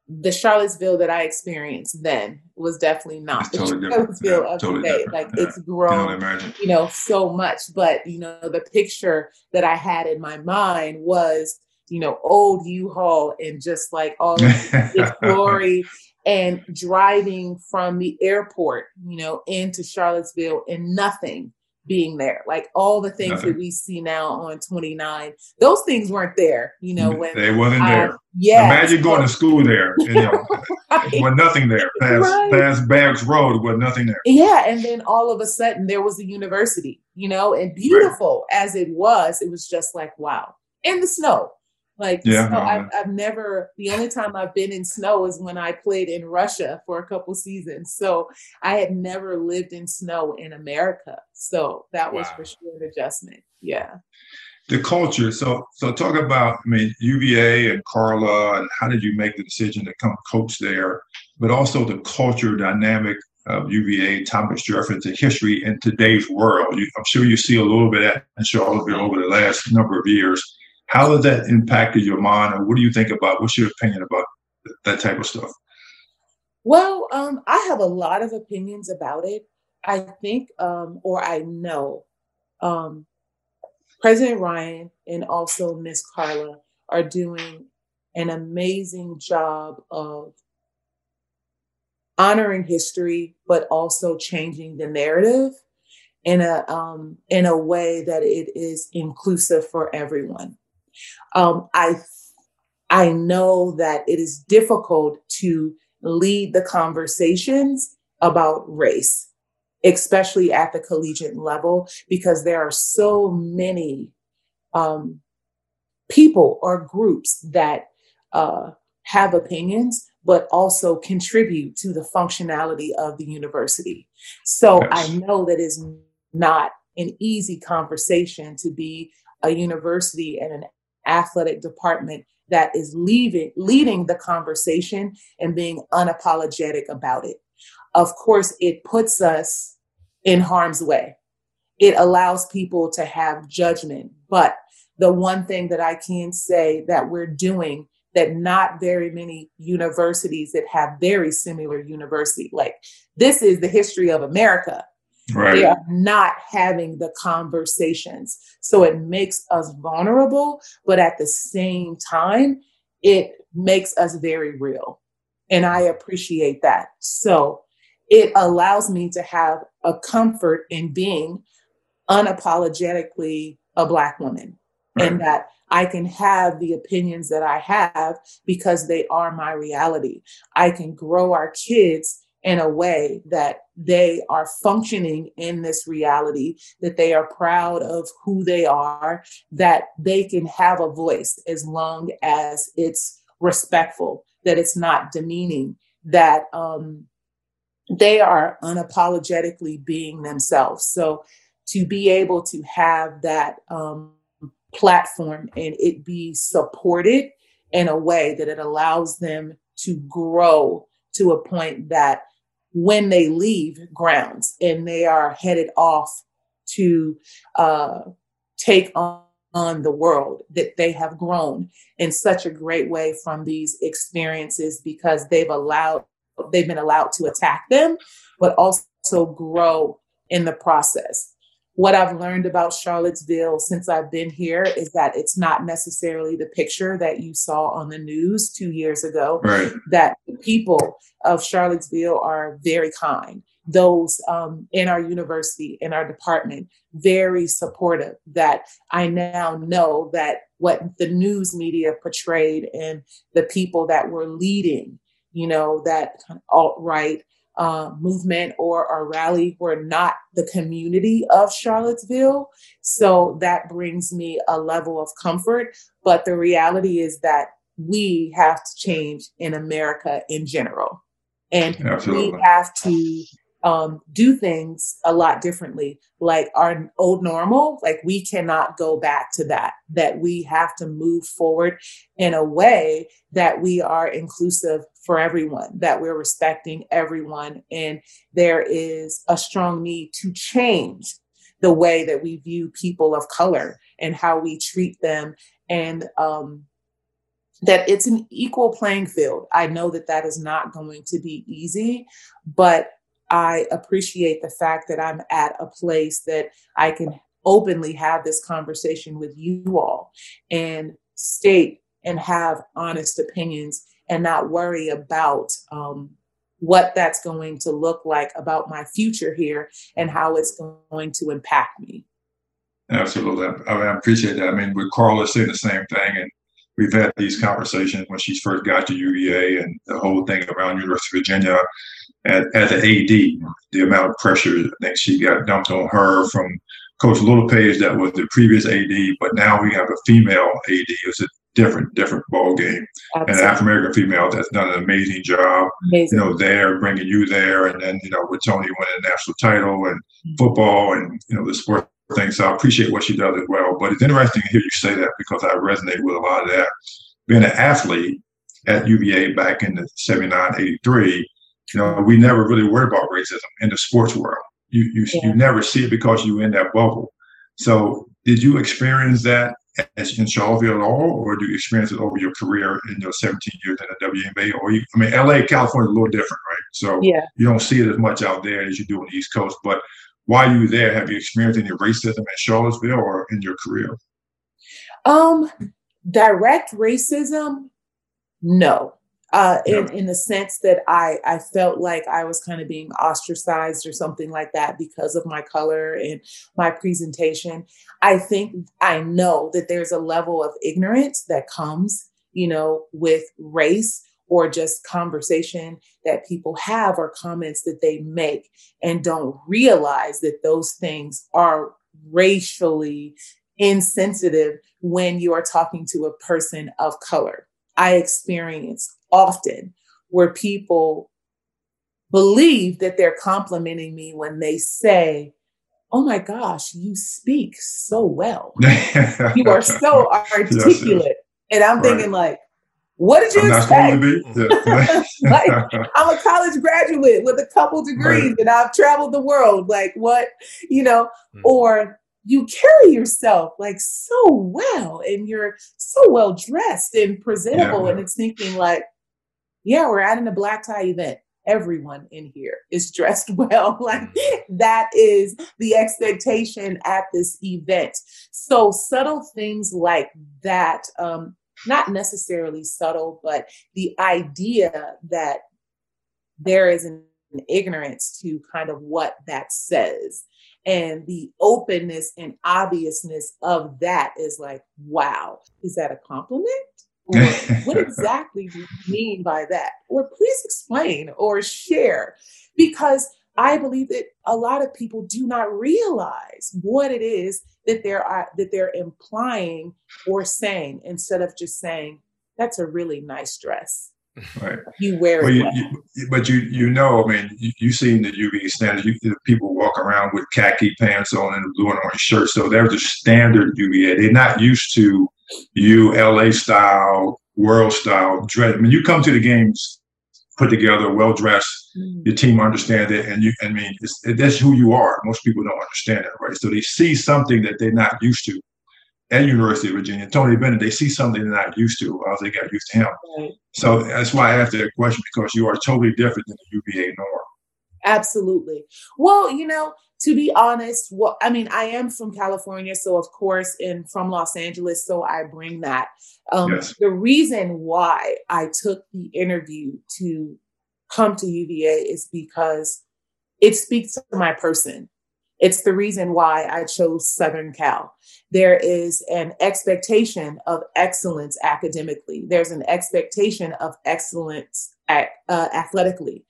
the Charlottesville that I experienced then was definitely not it's the totally Charlottesville *laughs* yeah, of totally today. Different. Like yeah. it's grown, you know, so much. But you know, the picture that I had in my mind was, you know, old U-Haul and just like all its *laughs* glory and driving from the airport, you know, into Charlottesville and nothing being there. Like all the things Nothing. that we see now on 29, those things weren't there, you know, when they wasn't there. yeah. Imagine going to school there. You know, *laughs* right. was nothing there. Past right. past Barracks Road was nothing there. Yeah. And then all of a sudden there was a university, you know, and beautiful right. as it was, it was just like, wow. In the snow. Like, yeah, I've, uh-huh. I've never, the only time I've been in snow is when I played in Russia for a couple seasons. So I had never lived in snow in America. So that was wow. for sure an adjustment. Yeah. The culture. So, so talk about, I mean, UVA and Carla, and how did you make the decision to come coach there? But also the culture dynamic of UVA, Thomas Jefferson, the history in today's world. You, I'm sure you see a little bit of that in Charlottesville over the last number of years how has that impacted your mind, or what do you think about? What's your opinion about that type of stuff? Well, um, I have a lot of opinions about it. I think, um, or I know, um, President Ryan and also Miss Carla are doing an amazing job of honoring history, but also changing the narrative in a um, in a way that it is inclusive for everyone. Um, I I know that it is difficult to lead the conversations about race, especially at the collegiate level, because there are so many um, people or groups that uh, have opinions, but also contribute to the functionality of the university. So yes. I know that is not an easy conversation to be a university and an athletic department that is leaving, leading the conversation and being unapologetic about it. Of course, it puts us in harm's way. It allows people to have judgment. But the one thing that I can say that we're doing that not very many universities that have very similar university, like this is the history of America. Right. They are not having the conversations. So it makes us vulnerable, but at the same time, it makes us very real. And I appreciate that. So it allows me to have a comfort in being unapologetically a Black woman right. and that I can have the opinions that I have because they are my reality. I can grow our kids in a way that they are functioning in this reality, that they are proud of who they are, that they can have a voice as long as it's respectful, that it's not demeaning, that um, they are unapologetically being themselves. So to be able to have that um, platform and it be supported in a way that it allows them to grow to a point that when they leave grounds and they are headed off to uh, take on, on the world that they have grown in such a great way from these experiences because they've allowed they've been allowed to attack them but also grow in the process what I've learned about Charlottesville since I've been here is that it's not necessarily the picture that you saw on the news two years ago. Right. That the people of Charlottesville are very kind. Those um, in our university, in our department, very supportive. That I now know that what the news media portrayed and the people that were leading, you know, that alt right uh, movement or a rally were not the community of Charlottesville. So that brings me a level of comfort. But the reality is that we have to change in America in general. And Absolutely. we have to um, do things a lot differently. Like our old normal, like we cannot go back to that, that we have to move forward in a way that we are inclusive for everyone, that we're respecting everyone. And there is a strong need to change the way that we view people of color and how we treat them and um, that it's an equal playing field. I know that that is not going to be easy, but I appreciate the fact that I'm at a place that I can openly have this conversation with you all and state and have honest opinions and not worry about um, what that's going to look like about my future here and how it's going to impact me. Absolutely. I, I appreciate that. I mean, with Carla saying the same thing, and we've had these conversations when she first got to UVA and the whole thing around University of Virginia at, as an AD, the amount of pressure that she got dumped on her from Coach Littlepage, that was the previous AD, but now we have a female AD. It's a different, different ball game. Absolutely. And an African American female that's done an amazing job. Amazing. You know, there bringing you there, and then you know with Tony winning a national title and mm-hmm. football and you know the sport thing. So I appreciate what she does as well. But it's interesting to hear you say that because I resonate with a lot of that. Being an athlete at UVA back in the 79, 83, you know, we never really worry about racism in the sports world. You you, yeah. you never see it because you're in that bubble. So did you experience that in Charlottesville at all, or do you experience it over your career in your 17 years in the WNBA? Or you, I mean, LA, California is a little different, right? So yeah. you don't see it as much out there as you do on the East Coast. But while you were there, have you experienced any racism in Charlottesville or in your career? Um, direct racism, no uh, in, in the sense that I, I felt like I was kind of being ostracized or something like that because of my color and my presentation. I think I know that there's a level of ignorance that comes, you know, with race or just conversation that people have or comments that they make and don't realize that those things are racially insensitive when you are talking to a person of color. I experience often where people believe that they're complimenting me when they say, Oh my gosh, you speak so well. *laughs* you are so articulate. Yes, yes. And I'm right. thinking, like, what did you I'm expect? *laughs* like, I'm a college graduate with a couple degrees right. and I've traveled the world. Like, what, you know, mm-hmm. or you carry yourself like so well and you're so well dressed and presentable. Yeah. And it's thinking, like, yeah, we're at a black tie event. Everyone in here is *laughs* dressed well. like mm-hmm. that is the expectation at this event. So subtle things like that, um, not necessarily subtle, but the idea that there is an ignorance to kind of what that says and the openness and obviousness of that is like wow is that a compliment or what *laughs* exactly do you mean by that? Or please explain or share. Because I believe that a lot of people do not realize what it is that they're uh, that they're implying or saying instead of just saying that's a really nice dress. Right. You wear well, it. You, you, but you you know, I mean, you, you seen the UVA standards. You, people walk around with khaki pants on and a blue and orange shirt, so they're the standard UVA. They're not used to you LA style, world style dress. I mean, you come to the games put together, well dressed. Mm. Your team understand it, and you. I mean, it, that's who you are. Most people don't understand that, right? So they see something that they're not used to. At University of Virginia, Tony Bennett, they see something they're not used to, or they got used to him. Right. So that's why I asked that question because you are totally different than the UVA norm. Absolutely. Well, you know, to be honest, well, I mean, I am from California, so of course, and from Los Angeles, so I bring that. Um, yes. The reason why I took the interview to come to UVA is because it speaks to my person. It's the reason why I chose Southern Cal. There is an expectation of excellence academically. There's an expectation of excellence at, uh, athletically,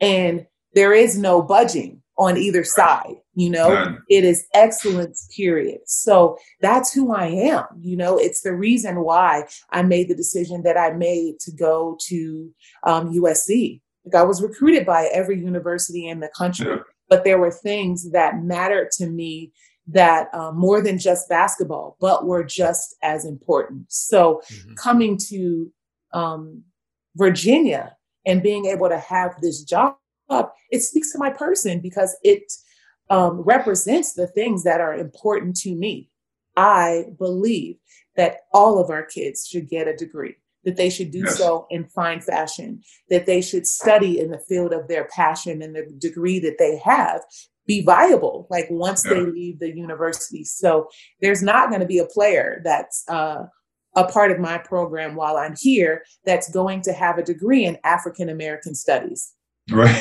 and there is no budging on either side. You know, it is excellence, period. So that's who I am. You know, it's the reason why I made the decision that I made to go to um, USC. Like I was recruited by every university in the country, yeah. but there were things that mattered to me that uh, more than just basketball, but were just as important. So mm-hmm. coming to um, Virginia and being able to have this job up, it speaks to my person because it um, represents the things that are important to me. I believe that all of our kids should get a degree, that they should do yes. so in fine fashion, that they should study in the field of their passion and the degree that they have be viable like once yeah. they leave the university so there's not going to be a player that's uh, a part of my program while i'm here that's going to have a degree in african american studies Right.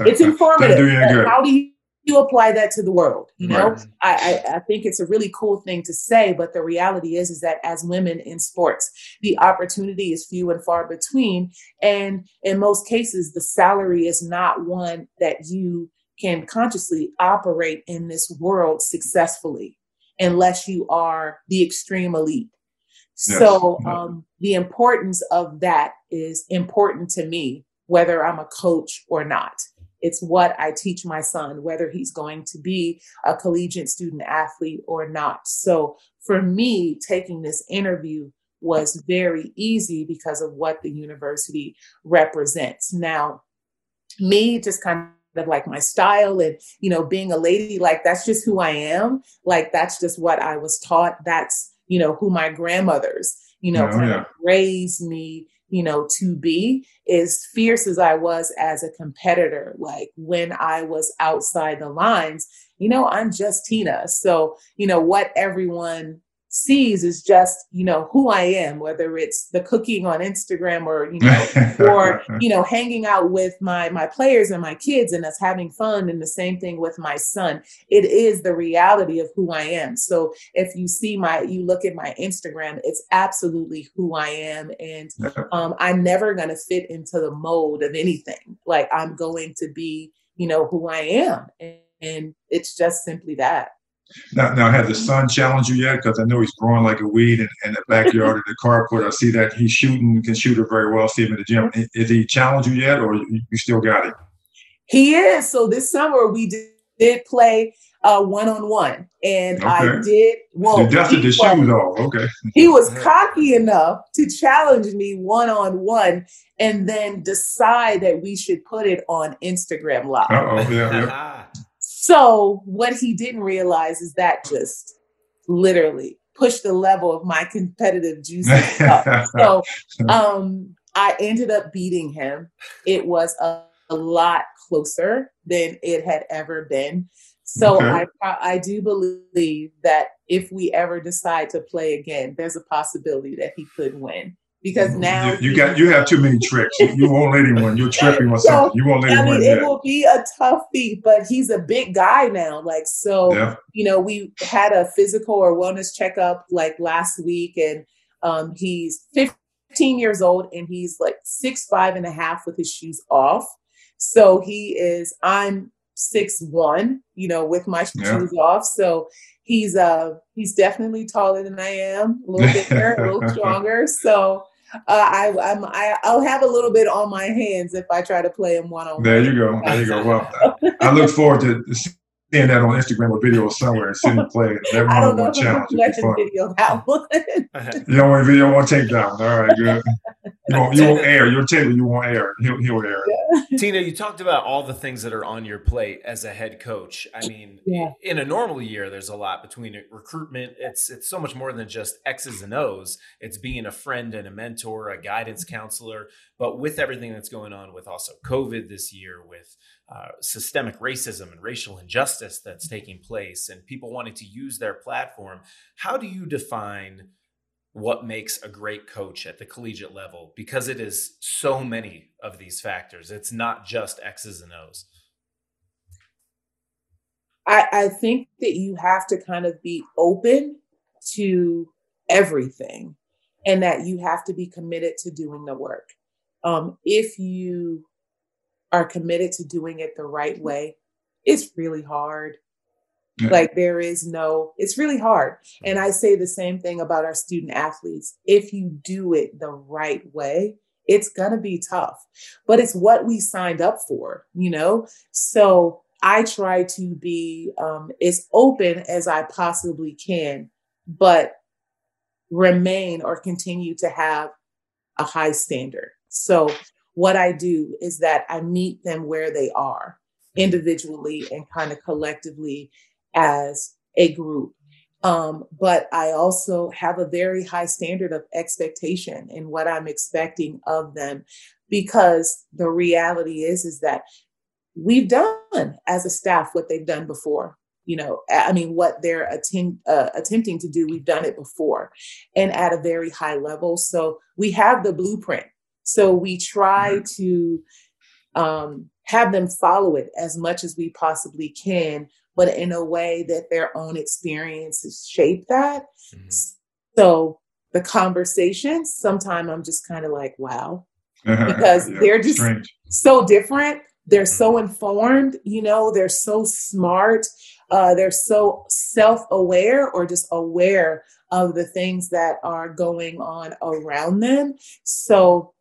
it's informative. How do you, you apply that to the world? You know, right. I, I, I think it's a really cool thing to say, but the reality is is that as women in sports, the opportunity is few and far between, and in most cases, the salary is not one that you can consciously operate in this world successfully unless you are the extreme elite. Yes. So um, the importance of that is important to me whether I'm a coach or not. It's what I teach my son, whether he's going to be a collegiate student athlete or not. So for me, taking this interview was very easy because of what the university represents. Now, me just kind of like my style and you know being a lady like that's just who i am like that's just what i was taught that's you know, who my grandmothers, you know, oh, yeah. raised me, you know, to be as fierce as I was as a competitor. Like when I was outside the lines, you know, I'm just Tina. So, you know, what everyone sees is just you know who i am whether it's the cooking on instagram or you know *laughs* or you know hanging out with my my players and my kids and us having fun and the same thing with my son. It is the reality of who i am. So if you see my you look at my instagram it's absolutely who i am. And um, i'm never going to fit into the mold of anything. Like i'm going to be you know who i am. And, and it's just simply that now, now, have the son challenged you yet? Because I know he's growing like a weed in, in the backyard of the carport. I see that he's shooting, can shoot it very well. See him in the gym. Is he challenged you yet, or you, you still got it? He is. So this summer we did, did play one on one, and okay. I did. Well, you dusted the shoes off. Okay. He was cocky enough to challenge me one on one, and then decide that we should put it on Instagram Live. Oh yeah. yeah. *laughs* So what he didn't realize is that just literally pushed the level of my competitive juices up. *laughs* so um, I ended up beating him. It was a, a, lot closer than it had ever been. So okay. I I do believe that if we ever decide to play again, there's a possibility that he could win because now you, you got you have too many tricks. You won't let him win. You're tripping with *laughs* something. You won't let I him mean, win. It yet. will be a tough feat, but he's a big guy now. Like so, yeah. you know, we had a physical or wellness checkup like last week, and um, he's 15 years old, and he's like six five and a half with his shoes off. So he is. I'm six one, you know, with my yeah. shoes off. So he's uh he's definitely taller than I am, a little bit bigger, a little *laughs* stronger. So uh, I, I'm, I, I'll have a little bit on my hands if I try to play him one on one. There you go. There you go. Well, I look forward to seeing that on Instagram or video somewhere and seeing him play. That *laughs* I don't know if challenge. I'm video that one. *laughs* *laughs* you don't want video, want takedown. All right, good. You won't, you won't air. Your table, you won't air. He'll, he'll air. Yeah. Tina, you talked about all the things that are on your plate as a head coach. I mean, yeah. in a normal year, there's a lot between recruitment. It's it's so much more than just X's and O's. It's being a friend and a mentor, a guidance counselor. But with everything that's going on with also COVID this year, with uh, systemic racism and racial injustice that's taking place, and people wanting to use their platform, how do you define? what makes a great coach at the collegiate level because it is so many of these factors. It's not just X's and O's. I, I think that you have to kind of be open to everything and that you have to be committed to doing the work. Um, if you are committed to doing it the right way, it's really hard. Yeah. Like there is no, it's really hard. And I say the same thing about our student athletes. If you do it the right way, it's going to be tough, but it's what we signed up for, you know? So I try to be um, as open as I possibly can, but remain or continue to have a high standard. So what I do is that I meet them where they are individually and kind of collectively as a group. Um, but I also have a very high standard of expectation in what I'm expecting of them because the reality is is that we've done as a staff what they've done before. You know i mean what they're attempt, uh, attempting to do we've done it before and at a very high level. So we have the blueprint so we try to um, have them follow it as much as we possibly can but in a way that their own experiences shape that. Mm-hmm. So the conversations, sometimes I'm just kind of like, wow, *laughs* because yeah, they're just strange. so different. They're so mm-hmm. informed, you know, they're so smart. Uh, they're so self aware or just aware of the things that are going on around them. So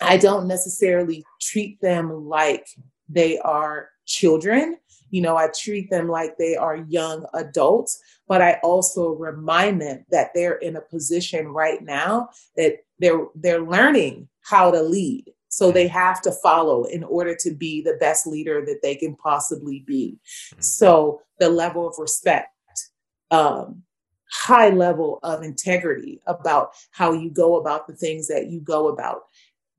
I don't necessarily treat them like they are children you know, I treat them like they are young adults, but I also remind them that they're in a position right now that they're they're learning how to lead. So they have to follow in order to be the best leader that they can possibly be. Mm-hmm. So the level of respect, um, high level of integrity about how you go about the things that you go about.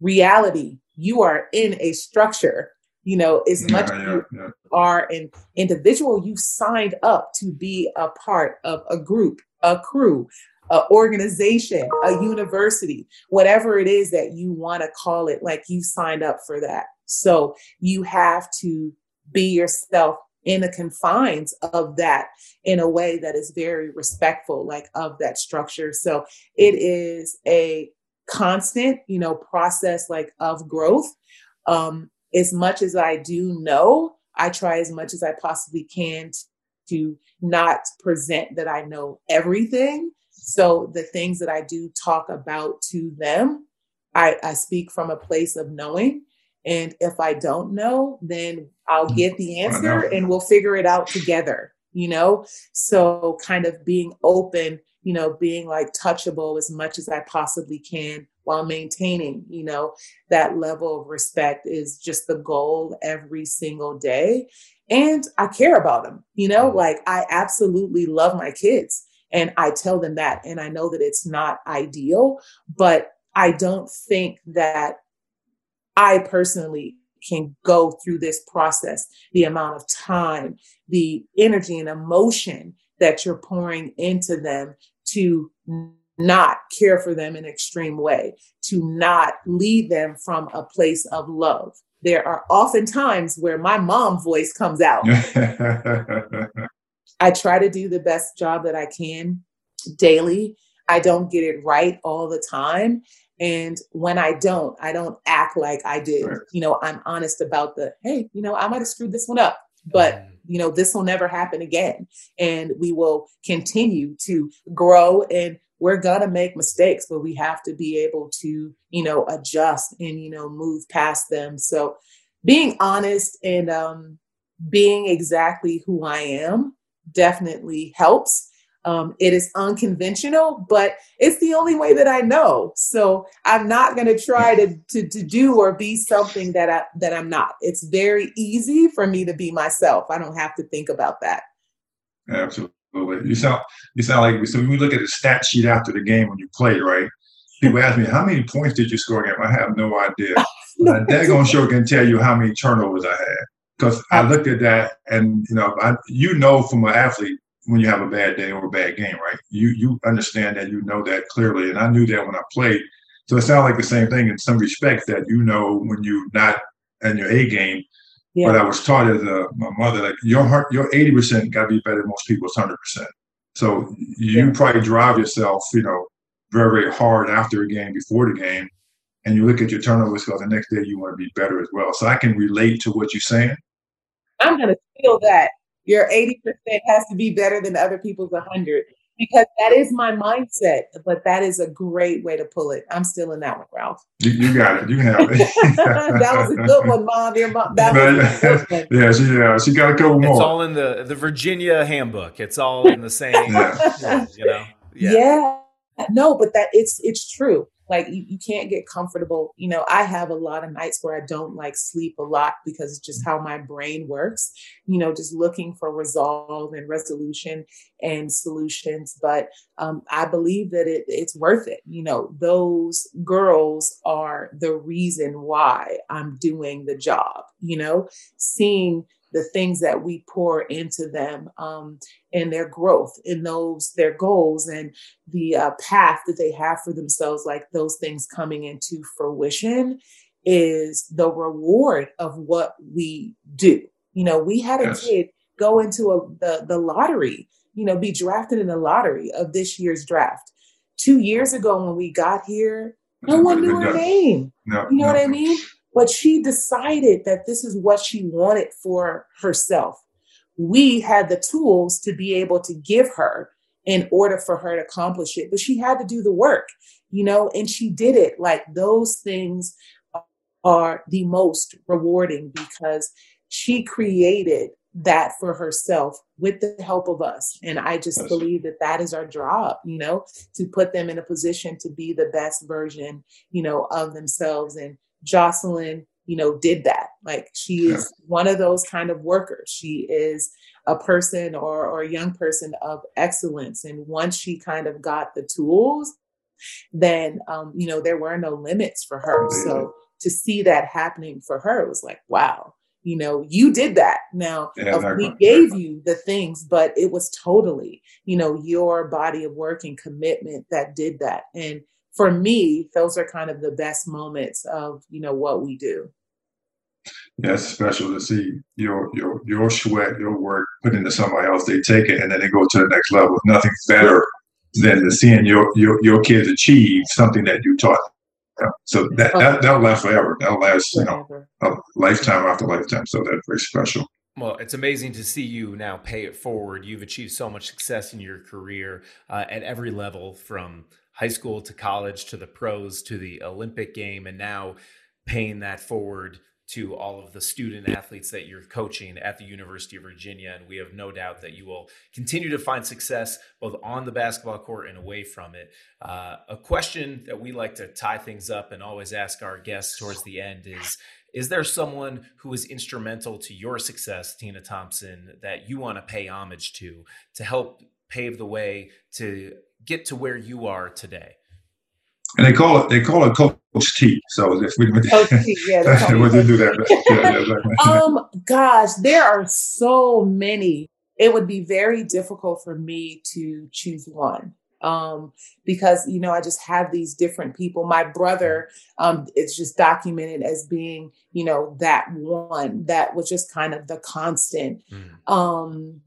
Reality, you are in a structure. You know, as yeah, much yeah, as you yeah. are an individual, you signed up to be a part of a group, a crew, an organization, a university, whatever it is that you want to call it, like you signed up for that. So you have to be yourself in the confines of that in a way that is very respectful like of that structure so it is a constant you know process like of growth um as much as i do know i try as much as i possibly can to not present that i know everything so the things that i do talk about to them i i speak from a place of knowing and if I don't know, then I'll mm. get the answer and we'll figure it out together, you know? So, kind of being open, you know, being like touchable as much as I possibly can while maintaining, you know, that level of respect is just the goal every single day. And I care about them, you know, mm. like I absolutely love my kids and I tell them that. And I know that it's not ideal, but I don't think that I personally can go through this process, the amount of time, the energy and emotion that you're pouring into them to not care for them in extreme way, to not lead them from a place of love. There are often times where my mom voice comes out. *laughs* I try to do the best job that I can daily. I don't get it right all the time. And when I don't, I don't act like I did. Right. You know, I'm honest about the, hey, you know, I might have screwed this one up, but mm. You know, this will never happen again. And we will continue to grow and we're gonna make mistakes, but we have to be able to, you know, adjust and, you know, move past them. So being honest and um being exactly who I am definitely helps um, it is unconventional, but it's the only way that I know. So I'm not going to try to, to to do or be something that I that I'm not. It's very easy for me to be myself. I don't have to think about that. Absolutely. You sound you sound like so when we look at the stat sheet after the game when you play, right? People ask me how many points did you score again? I have no idea. *laughs* no, Daggone sure can tell you how many turnovers I had because I looked at that and you know I, you know from an athlete when you have a bad day or a bad game, right? You you understand that, you know that clearly, and I knew that when I played. So it sounds like the same thing in some respects that you know when you're not in your A game. Yeah. But I was taught as a my mother like your heart, your eighty percent got to be better than most people's hundred percent. So you yeah. probably drive yourself, you know, very very hard after a game, before the game, and you look at your turnovers because the next day you want to be better as well. So I can relate to what you're saying. I'm gonna feel that your 80% has to be better than other people's 100 because that is my mindset. But that is a great way to pull it. I'm still in that one, Ralph. You, you got it. You have it. *laughs* that was a good one, Mom. Your mom. That was *laughs* yeah, she yeah, she got a couple more. It's all in the the Virginia handbook. It's all in the same. *laughs* yeah. You know. Yeah. yeah. No, but that it's it's true like you, you can't get comfortable you know i have a lot of nights where i don't like sleep a lot because it's just how my brain works you know just looking for resolve and resolution and solutions but um, i believe that it, it's worth it you know those girls are the reason why i'm doing the job you know? Seeing the things that we pour into them um, and their growth in those their goals and the uh, path that they have for themselves like those things coming into fruition is the reward of what we do. You know we had a yes. kid go into a, the, the lottery you know be drafted in the lottery of this year's draft. Two years ago when we got here no one knew her name. No, you know no. what i mean but she decided that this is what she wanted for herself. We had the tools to be able to give her in order for her to accomplish it, but she had to do the work, you know, and she did it. Like those things are the most rewarding because she created that for herself with the help of us. And I just believe that that is our job, you know, to put them in a position to be the best version, you know, of themselves. And Jocelyn, you know, did that. Like she is yeah. one of those kind of workers. She is a person or, or a young person of excellence. And once she kind of got the tools, then, um, you know, there were no limits for her. Oh, so to see that happening for her was like, wow, you know, you did that. Now, yeah, we gave you the things, but it was totally, you know, your body of work and commitment that did that. And for me, those are kind of the best moments of, you know, what we do. Yeah, it's special to see your your your sweat, your work put into somebody else. They take it and then they go to the next level. Nothing's better than to seeing your your your kids achieve something that you taught. Yeah. So that, that that'll last forever. That'll last you know a lifetime after lifetime. So that's very special. Well, it's amazing to see you now pay it forward. You've achieved so much success in your career uh, at every level, from high school to college to the pros to the Olympic game, and now paying that forward to all of the student athletes that you're coaching at the University of Virginia. And we have no doubt that you will continue to find success both on the basketball court and away from it. Uh, a question that we like to tie things up and always ask our guests towards the end is Is there someone who is instrumental to your success, Tina Thompson, that you want to pay homage to to help pave the way to get to where you are today? and they call it they call it Coach T. So if we Coach T, yeah, *laughs* we do that. yeah, yeah, um, gosh, there are so many. It would be very difficult for me to choose one um, because you know I just have these different people. My brother, um, it's just documented as being you know that one that was just kind of the constant. Mm. Um,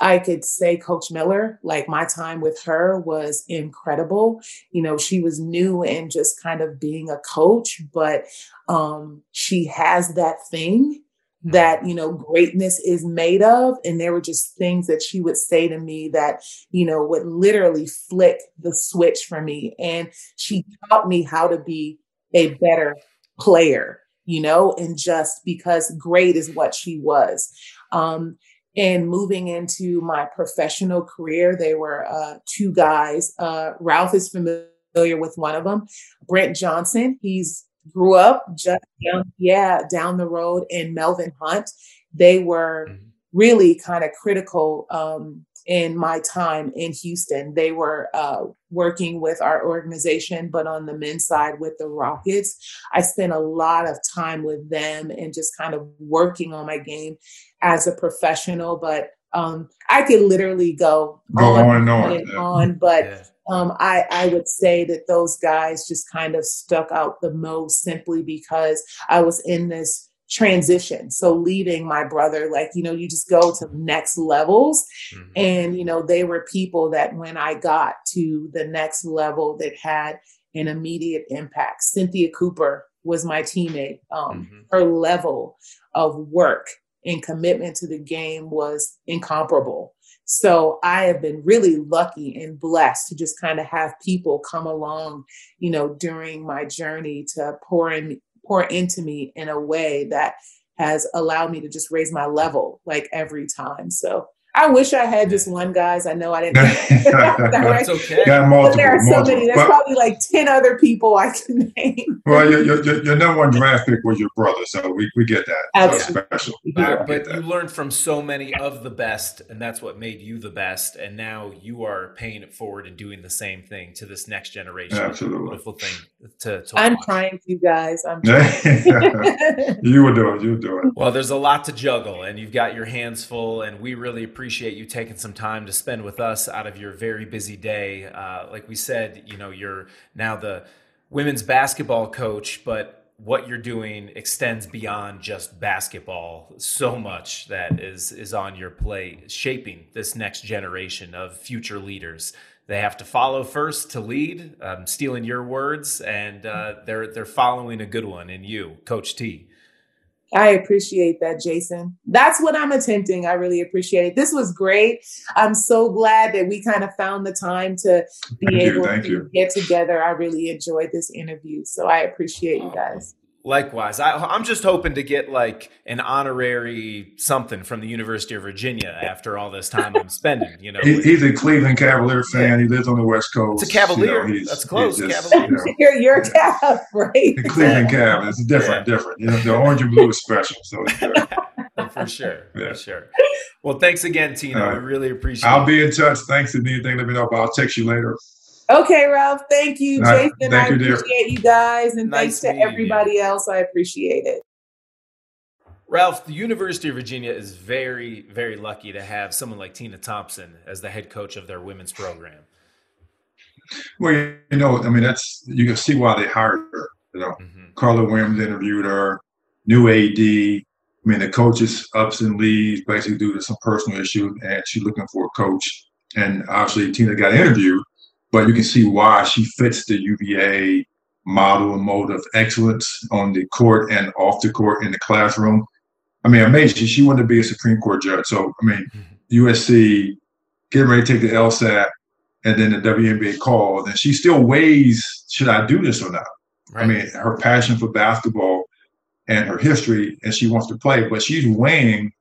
I could say Coach Miller, like my time with her was incredible. You know, she was new and just kind of being a coach, but um, she has that thing that you know greatness is made of and there were just things that she would say to me that you know would literally flick the switch for me. And she taught me how to be a better player you know and just because great is what she was. Um and moving into my professional career, they were uh, two guys. Uh, Ralph is familiar with one of them, Brent Johnson. He's grew up just down, yeah, down the road, and Melvin Hunt. They were mm-hmm. really kind of critical um, in my time in Houston. They were uh, working with our organization, but on the men's side with the Rockets. I spent a lot of time with them and just kind of working on my game as a professional. But um, I could literally go, go on, and on, and on. But yeah. um, I, I would say that those guys just kind of stuck out the most simply because I was in this transition. So leaving my brother, like, you know, you just go to next levels. Mm-hmm. And, you know, they were people that when I got to the next level that had an immediate impact. Cynthia Cooper was my teammate. Um, mm-hmm. Her level of work and commitment to the game was incomparable. So I have been really lucky and blessed to just kind of have people come along, you know, during my journey to pour in pour into me in a way that has allowed me to just raise my level like every time. So I wish I had just one, guys. I know I didn't. *laughs* *laughs* That's okay. Got multiple, there are so multiple. many. There's but, probably like ten other people I can *laughs* name. Well, your, your, your number one draft pick was your brother, so we, we get that. Absolutely. special. Yeah. But you learned from so many of the best, and that's what made you the best. And now you are paying it forward and doing the same thing to this next generation. Absolutely. Beautiful thing to, to I'm watch. trying to, guys. I'm trying. you were doing. You were doing. Well, there's a lot to juggle, and you've got your hands full, and we really appreciate you taking some time to spend with us out of your very busy day. Uh, like we said, you know, you're now the women's basketball coach, but what you're doing extends beyond just basketball. So much that is is on your plate, shaping this next generation of future leaders. They have to follow first to lead. I'm stealing your words, and uh, they're they're following a good one in you, Coach T. I appreciate that, Jason. That's what I'm attempting. I really appreciate it. This was great. I'm so glad that we kind of found the time to be thank able you, to you. get together. I really enjoyed this interview. So I appreciate you guys. Likewise, I, am just hoping to get like an honorary something from the University of Virginia after all this time I'm spending. You know, he, he's a Cleveland Cavalier fan. He lives on the West Coast. It's a Cavalier. You know, That's close. Just, Cavalier. You know, you're, you're a Cav, right? The Cleveland Cav. It's different, yeah. different. You know, the orange and blue is special. So *laughs* for sure, yeah. for sure. Well, thanks again, Tina. Uh, we really appreciate. It. I'll it. be in touch. Thanks if anything. Let me know. But I'll text you later. Okay, Ralph. Thank you, Jason. Thank I you, appreciate dear. you guys, and nice thanks to everybody you. else. I appreciate it. Ralph, the University of Virginia is very, very lucky to have someone like Tina Thompson as the head coach of their women's program. Well, you know, I mean, that's you can see why they hired her. You know, mm-hmm. Carla Williams interviewed her, new AD. I mean, the coaches ups and leaves basically due to some personal issue, and she's looking for a coach. And obviously, Tina got interviewed but you can see why she fits the UVA model and mode of excellence on the court and off the court in the classroom. I mean, amazing. She wanted to be a Supreme Court judge. So, I mean, mm-hmm. USC getting ready to take the LSAT and then the WNBA call, and she still weighs, should I do this or not? Right. I mean, her passion for basketball and her history, and she wants to play, but she's weighing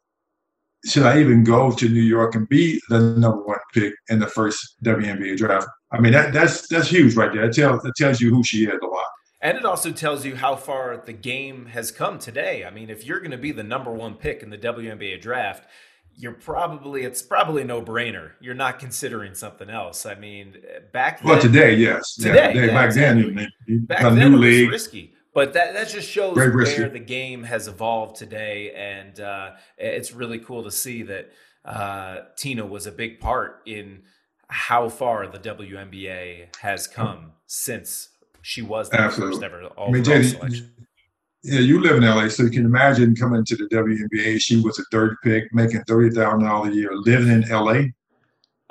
should I even go to New York and be the number one pick in the first WNBA draft? I mean, that, that's that's huge right there. It tells, it tells you who she is a lot. And it also tells you how far the game has come today. I mean, if you're going to be the number one pick in the WNBA draft, you're probably it's probably no brainer. You're not considering something else. I mean, back then, well today, yes, today, yeah, today yeah, back exactly. then, you, back then new it was league. risky. But that, that just shows where the game has evolved today. And uh, it's really cool to see that uh, Tina was a big part in how far the WNBA has come since she was the Absolutely. first ever all I mean, Jenny, selection. Yeah, you live in LA, so you can imagine coming to the WNBA. She was a third pick, making thirty thousand dollars a year, living in LA.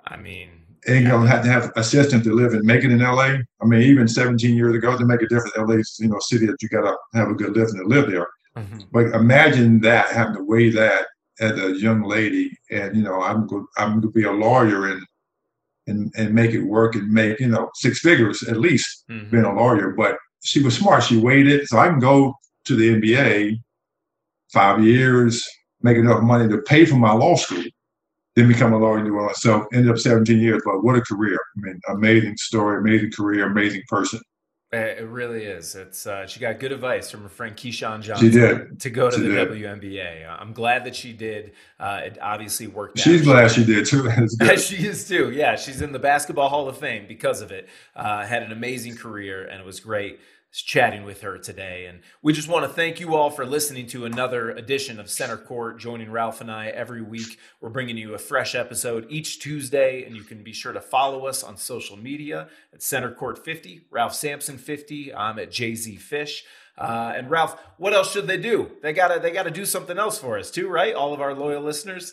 I mean, and you know, had to have assistant to live and make it in LA. I mean, even 17 years ago, to make a difference, LA's you know city that you got to have a good living to live there. Mm-hmm. But imagine that having to weigh that as a young lady, and you know, I'm go, I'm going to be a lawyer and and and make it work and make you know six figures at least mm-hmm. being a lawyer. But she was smart. She it, so I can go to the NBA five years, make enough money to pay for my law school then become a lawyer in New Orleans. So ended up 17 years, but what a career! I mean, amazing story, amazing career, amazing person. It really is. It's uh, she got good advice from her friend Keyshawn Johnson. She did to go to she the did. WNBA. I'm glad that she did. Uh, it obviously worked. She's glad she did too. *laughs* *laughs* she is too. Yeah, she's in the Basketball Hall of Fame because of it. Uh, had an amazing career, and it was great chatting with her today. And we just want to thank you all for listening to another edition of Center Court, joining Ralph and I every week. We're bringing you a fresh episode each Tuesday, and you can be sure to follow us on social media at Center Court 50, Ralph Sampson 50. I'm at Jay Z Fish. Uh, and Ralph, what else should they do? They gotta they gotta do something else for us too, right? All of our loyal listeners.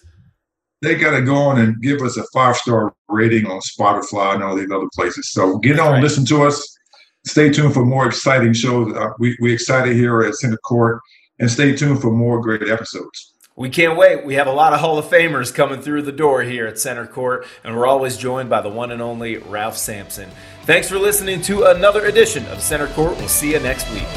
They gotta go on and give us a five star rating on Spotify and all these other places. So get on, right. listen to us stay tuned for more exciting shows. Uh, we, we excited here at Center Court, and stay tuned for more great episodes. We can't wait. We have a lot of Hall of Famers coming through the door here at Center Court, and we're always joined by the one and only Ralph Sampson. Thanks for listening to another edition of Center Court. We'll see you next week.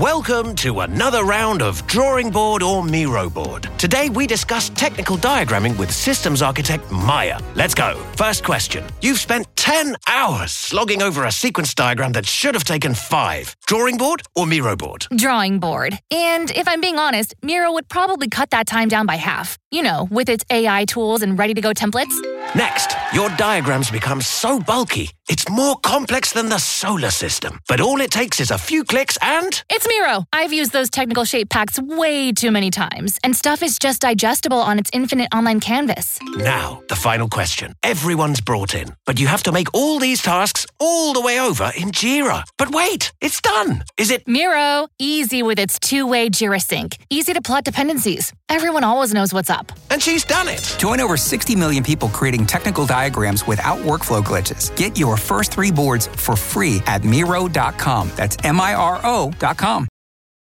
Welcome to another round of Drawing Board or Miro Board. Today we discuss technical diagramming with systems architect Maya. Let's go. First question. You've spent 10 hours slogging over a sequence diagram that should have taken five. Drawing board or Miro board? Drawing board. And if I'm being honest, Miro would probably cut that time down by half. You know, with its AI tools and ready to go templates. Next, your diagrams become so bulky, it's more complex than the solar system. But all it takes is a few clicks and. It's Miro. I've used those technical shape packs way too many times, and stuff is just digestible on its infinite online canvas. Now, the final question. Everyone's brought in, but you have to make all these tasks all the way over in Jira. But wait, it's done. Is it Miro? Easy with its two way Jira sync. Easy to plot dependencies. Everyone always knows what's up. And she's done it. Join over 60 million people creating technical diagrams without workflow glitches. Get your first three boards for free at Miro.com. That's M I R O.com.